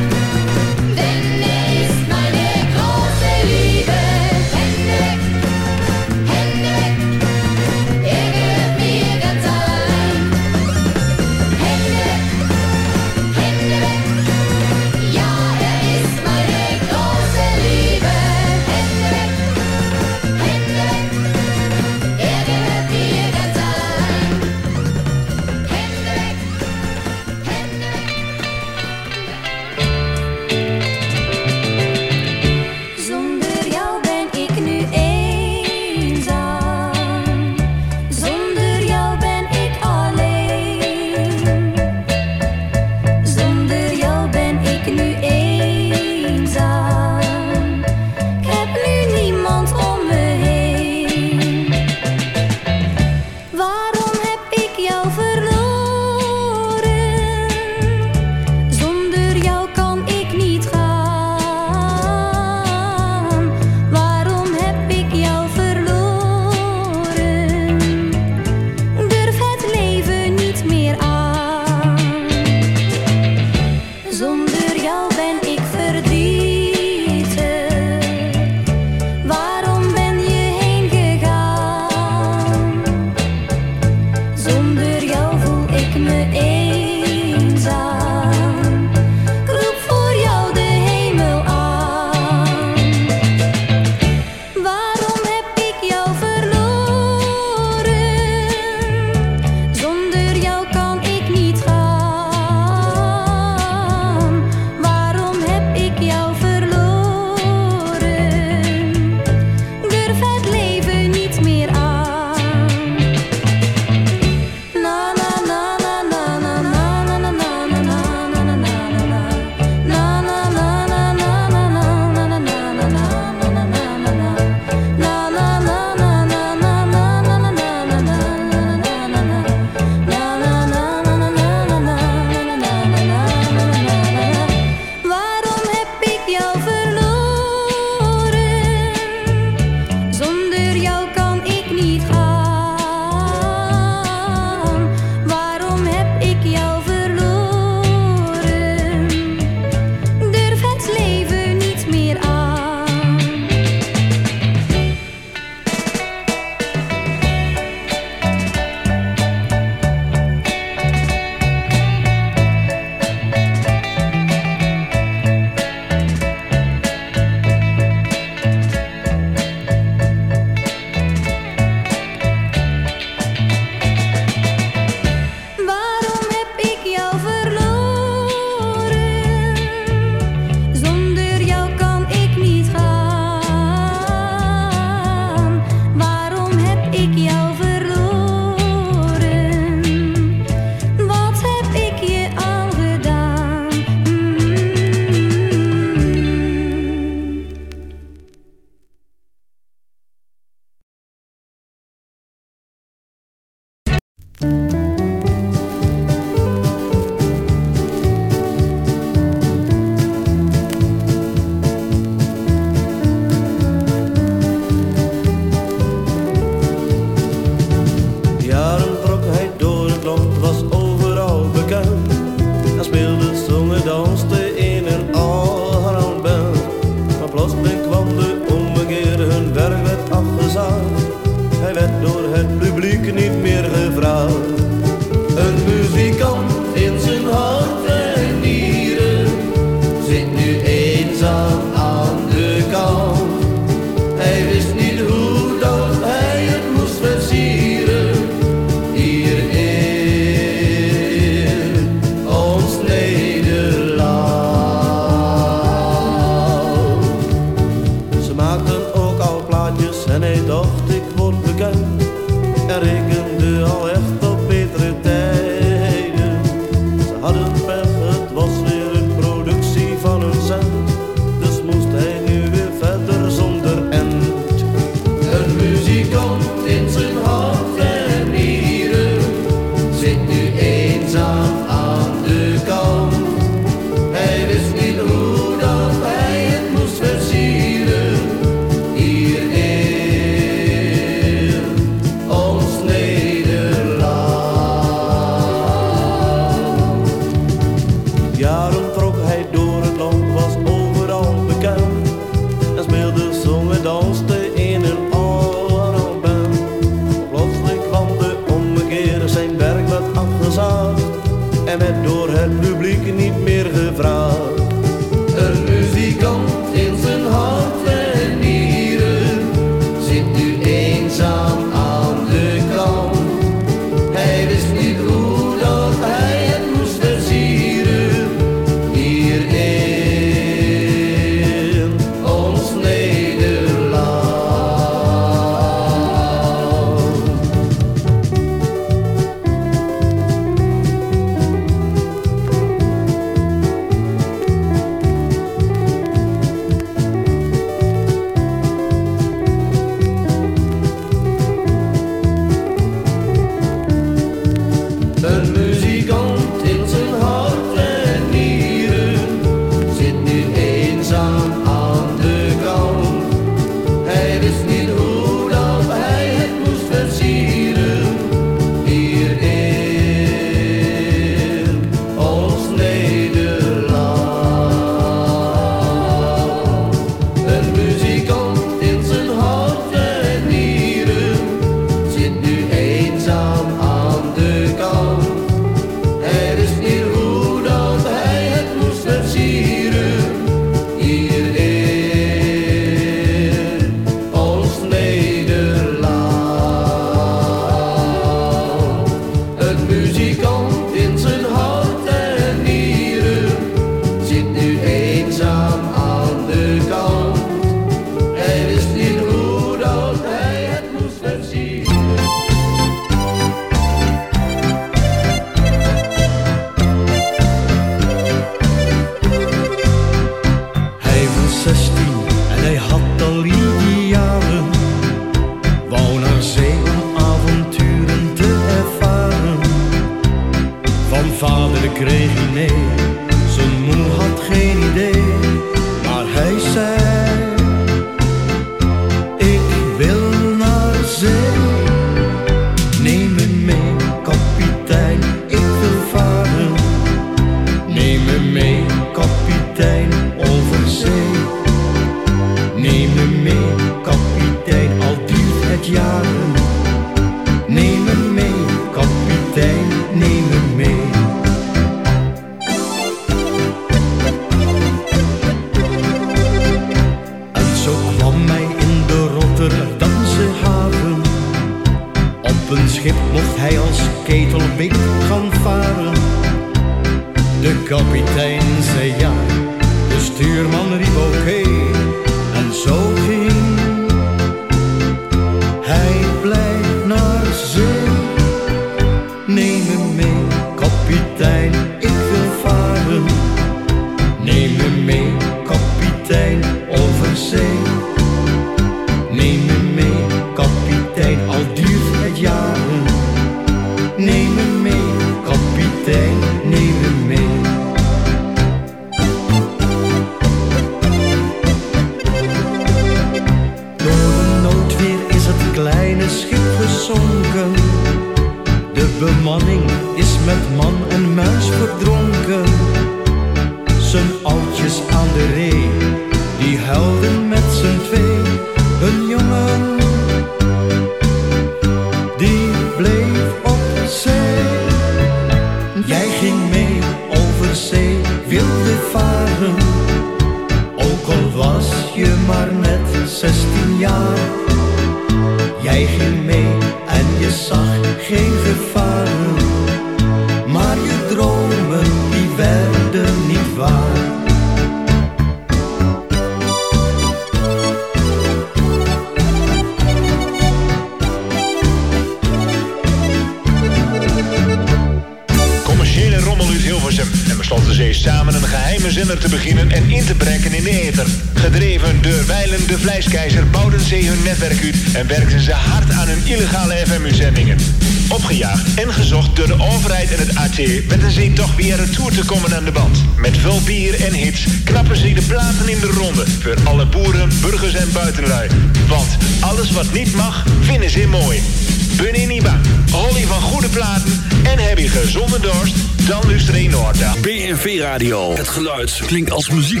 Klinkt als muziek.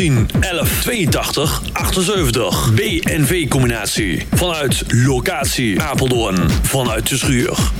010 1182 78. BNV-combinatie. Vanuit locatie Apeldoorn. Vanuit de schuur.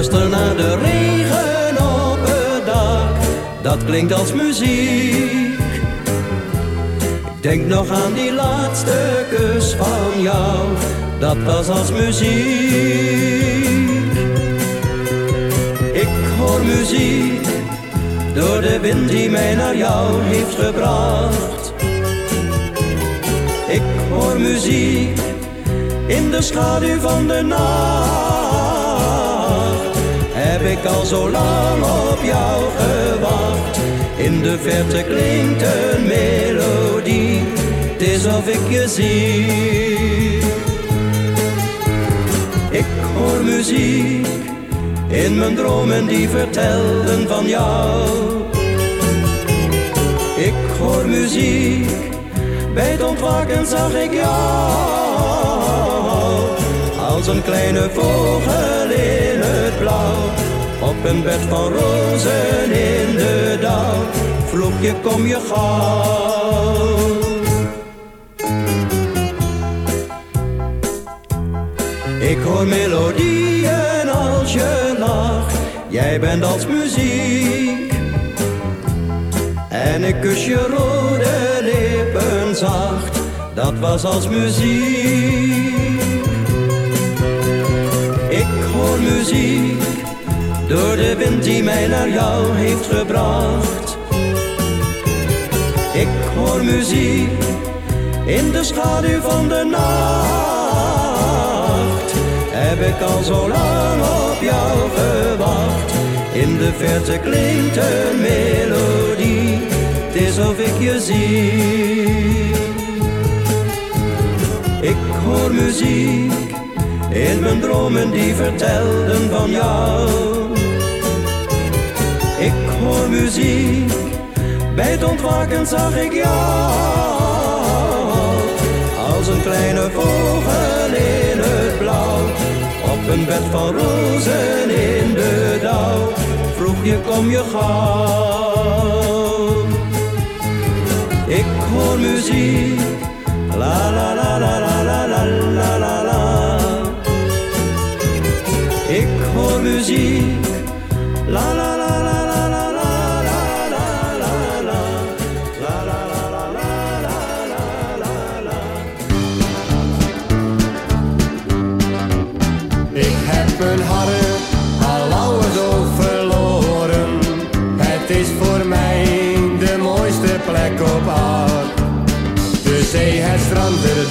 Luister naar de regen op het dak, dat klinkt als muziek. Denk nog aan die laatste kus van jou, dat was als muziek. Ik hoor muziek, door de wind die mij naar jou heeft gebracht. Ik hoor muziek, in de schaduw van de nacht. Ik al zo lang op jou gewacht. In de verte klinkt een melodie, het is of ik je zie. Ik hoor muziek in mijn dromen die vertelden van jou. Ik hoor muziek, bij het ontwaken zag ik jou. Als een kleine vogel in het blauw, op een bed van rozen in de dauw. Vroeg je kom je gauw. Ik hoor melodieën als je lacht, jij bent als muziek. En ik kus je rode lippen zacht, dat was als muziek. Ik hoor muziek, door de wind die mij naar jou heeft gebracht. Ik hoor muziek, in de schaduw van de nacht heb ik al zo lang op jou gewacht. In de verte klinkt een melodie, het is of ik je zie. Ik hoor muziek in mijn dromen die vertelden van jou. Bij het ontwaken zag ik jou. Als een kleine vogel in het blauw, op een bed van rozen in de dauw. Vroeg je kom je gauw. Ik hoor muziek, la la la la la la la la la. Ik hoor muziek,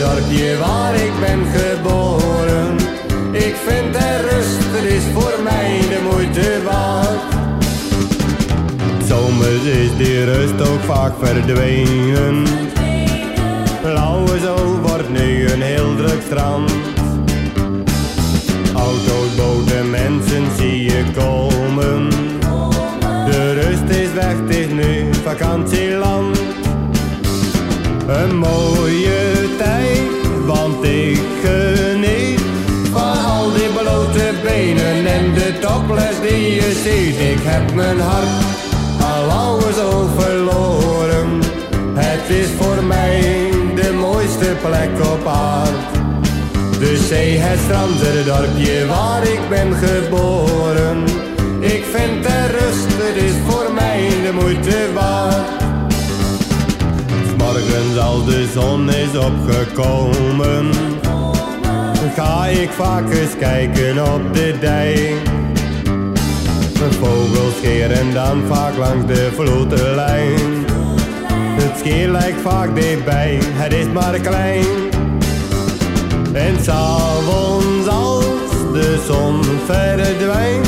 dorpje waar ik ben geboren. Ik vind er rust, het is voor mij de moeite waard. Zomers is die rust ook vaak verdwenen. Blauwe zee wordt nu een heel druk strand. Auto's, boten, mensen zie je komen. De rust is weg, het is nu vakantieland. Een mooie topless die je ziet. Ik heb mijn hart al oude zo verloren. Het is voor mij de mooiste plek op aarde. De zee, het strand, het dorpje waar ik ben geboren. Ik vind er rust, het is voor mij de moeite waard. Morgens als de zon is opgekomen, ga ik vaak eens kijken op de dijk. Vogels scheren dan vaak langs de vlotenlijn. Het scheer lijkt vaak dichtbij, het is maar klein. En s'avonds als de zon verdwijnt,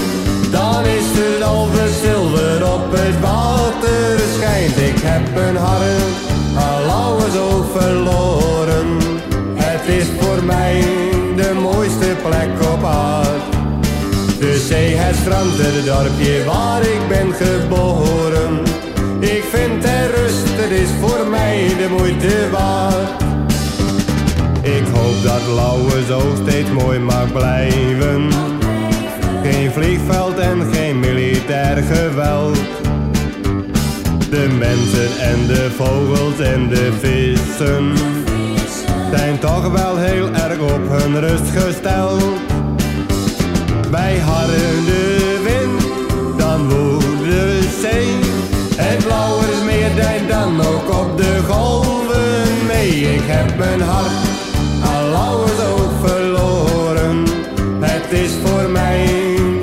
dan is het al zilver op het water schijnt. Ik heb een hart al oude zo verloren. Het is voor mij zee, het strand, het dorpje waar ik ben geboren. Ik vind er rust, het is voor mij de moeite waard. Ik hoop dat Lauwe zo steeds mooi mag blijven. Geen vliegveld en geen militair geweld. De mensen en de vogels en de vissen zijn toch wel heel erg op hun rust gesteld. Wij harden de wind, dan woelden we zee. Het Lauwersmeer deed dan ook op de golven mee. Ik heb mijn hart al Lauwers ook verloren. Het is voor mij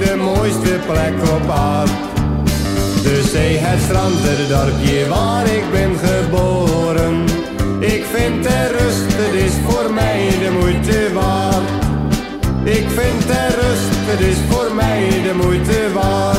de mooiste plek op aard. De zee, het strand, het dorpje waar ik ben geboren. Ik vind de rust, het is voor mij de moeite waard vind er rust, het is voor mij de moeite waard.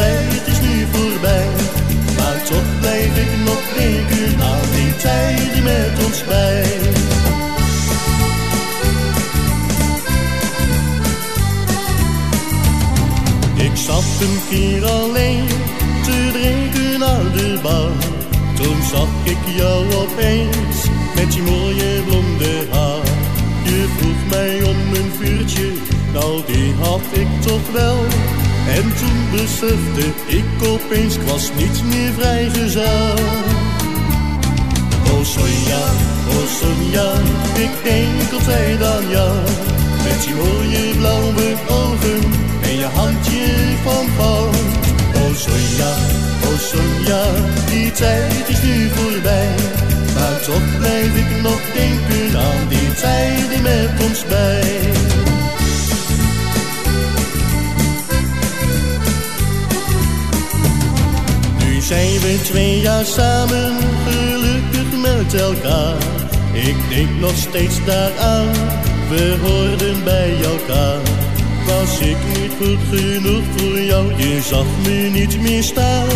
Die tijd is nu voorbij. Maar toch blijf ik nog denken aan die tijd die met ons bij. Ik zat een keer alleen te drinken aan de bar. Toen zag ik jou opeens met je mooie blonde haar. Je vroeg mij om een vuurtje, nou die had ik toch wel. En toen besefte ik opeens, ik was niet meer vrijgezel. Oh Sonja, oh Sonja, ik denk altijd aan jou. Met je mooie blauwe ogen en je handje van goud. Oh Sonja, oh Sonja, die tijd is nu voorbij. Maar toch blijf ik nog denken aan die tijd die met ons bij. Zijn we twee jaar samen, gelukkig met elkaar. Ik denk nog steeds daaraan, we hoorden bij elkaar. Was ik niet goed genoeg voor jou, je zag me niet meer staan.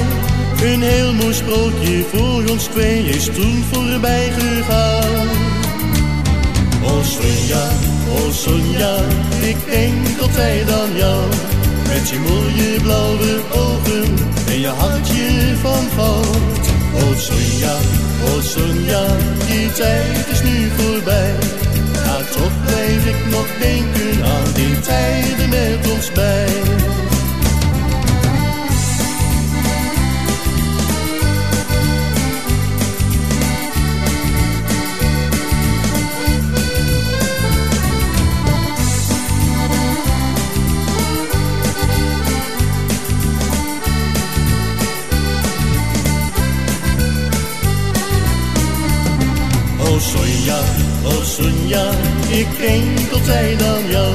Een heel mooi sprookje voor ons twee is toen voorbij gegaan. Oh Sonja, oh Sonja, ik denk altijd aan jou. Met je mooie blauwe ogen en je handje van goud. Oh Sonja, oh Sonja, die tijd is nu voorbij. Maar toch blijf ik nog denken aan die tijden met ons bij. Ik denk altijd aan jou.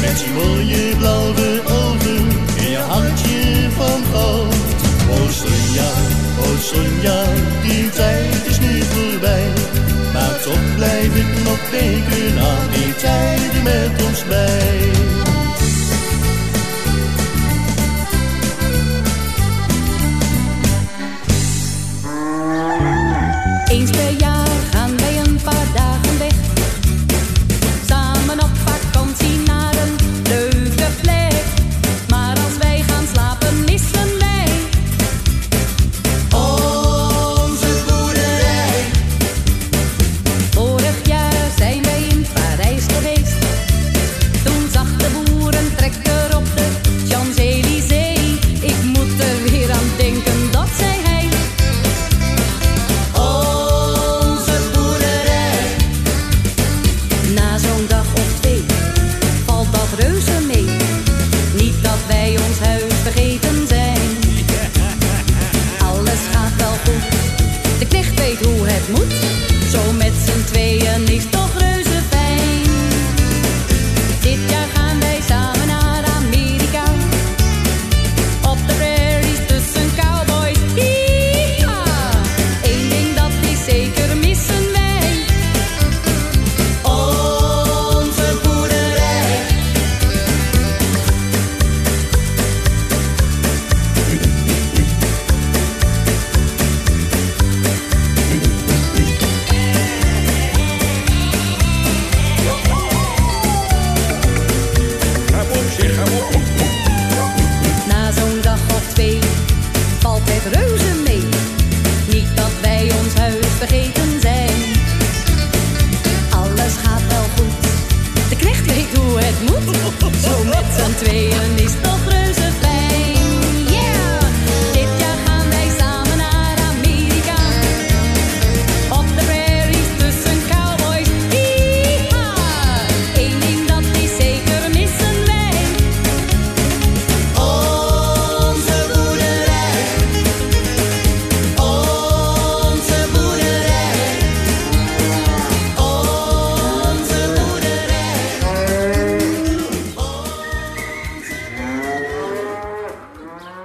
Met je mooie blauwe ogen en je hartje van goud. Oh Sonja, oh Sonja, die tijd is nu voorbij. Maar toch blijf ik nog denken aan die tijden met ons bij.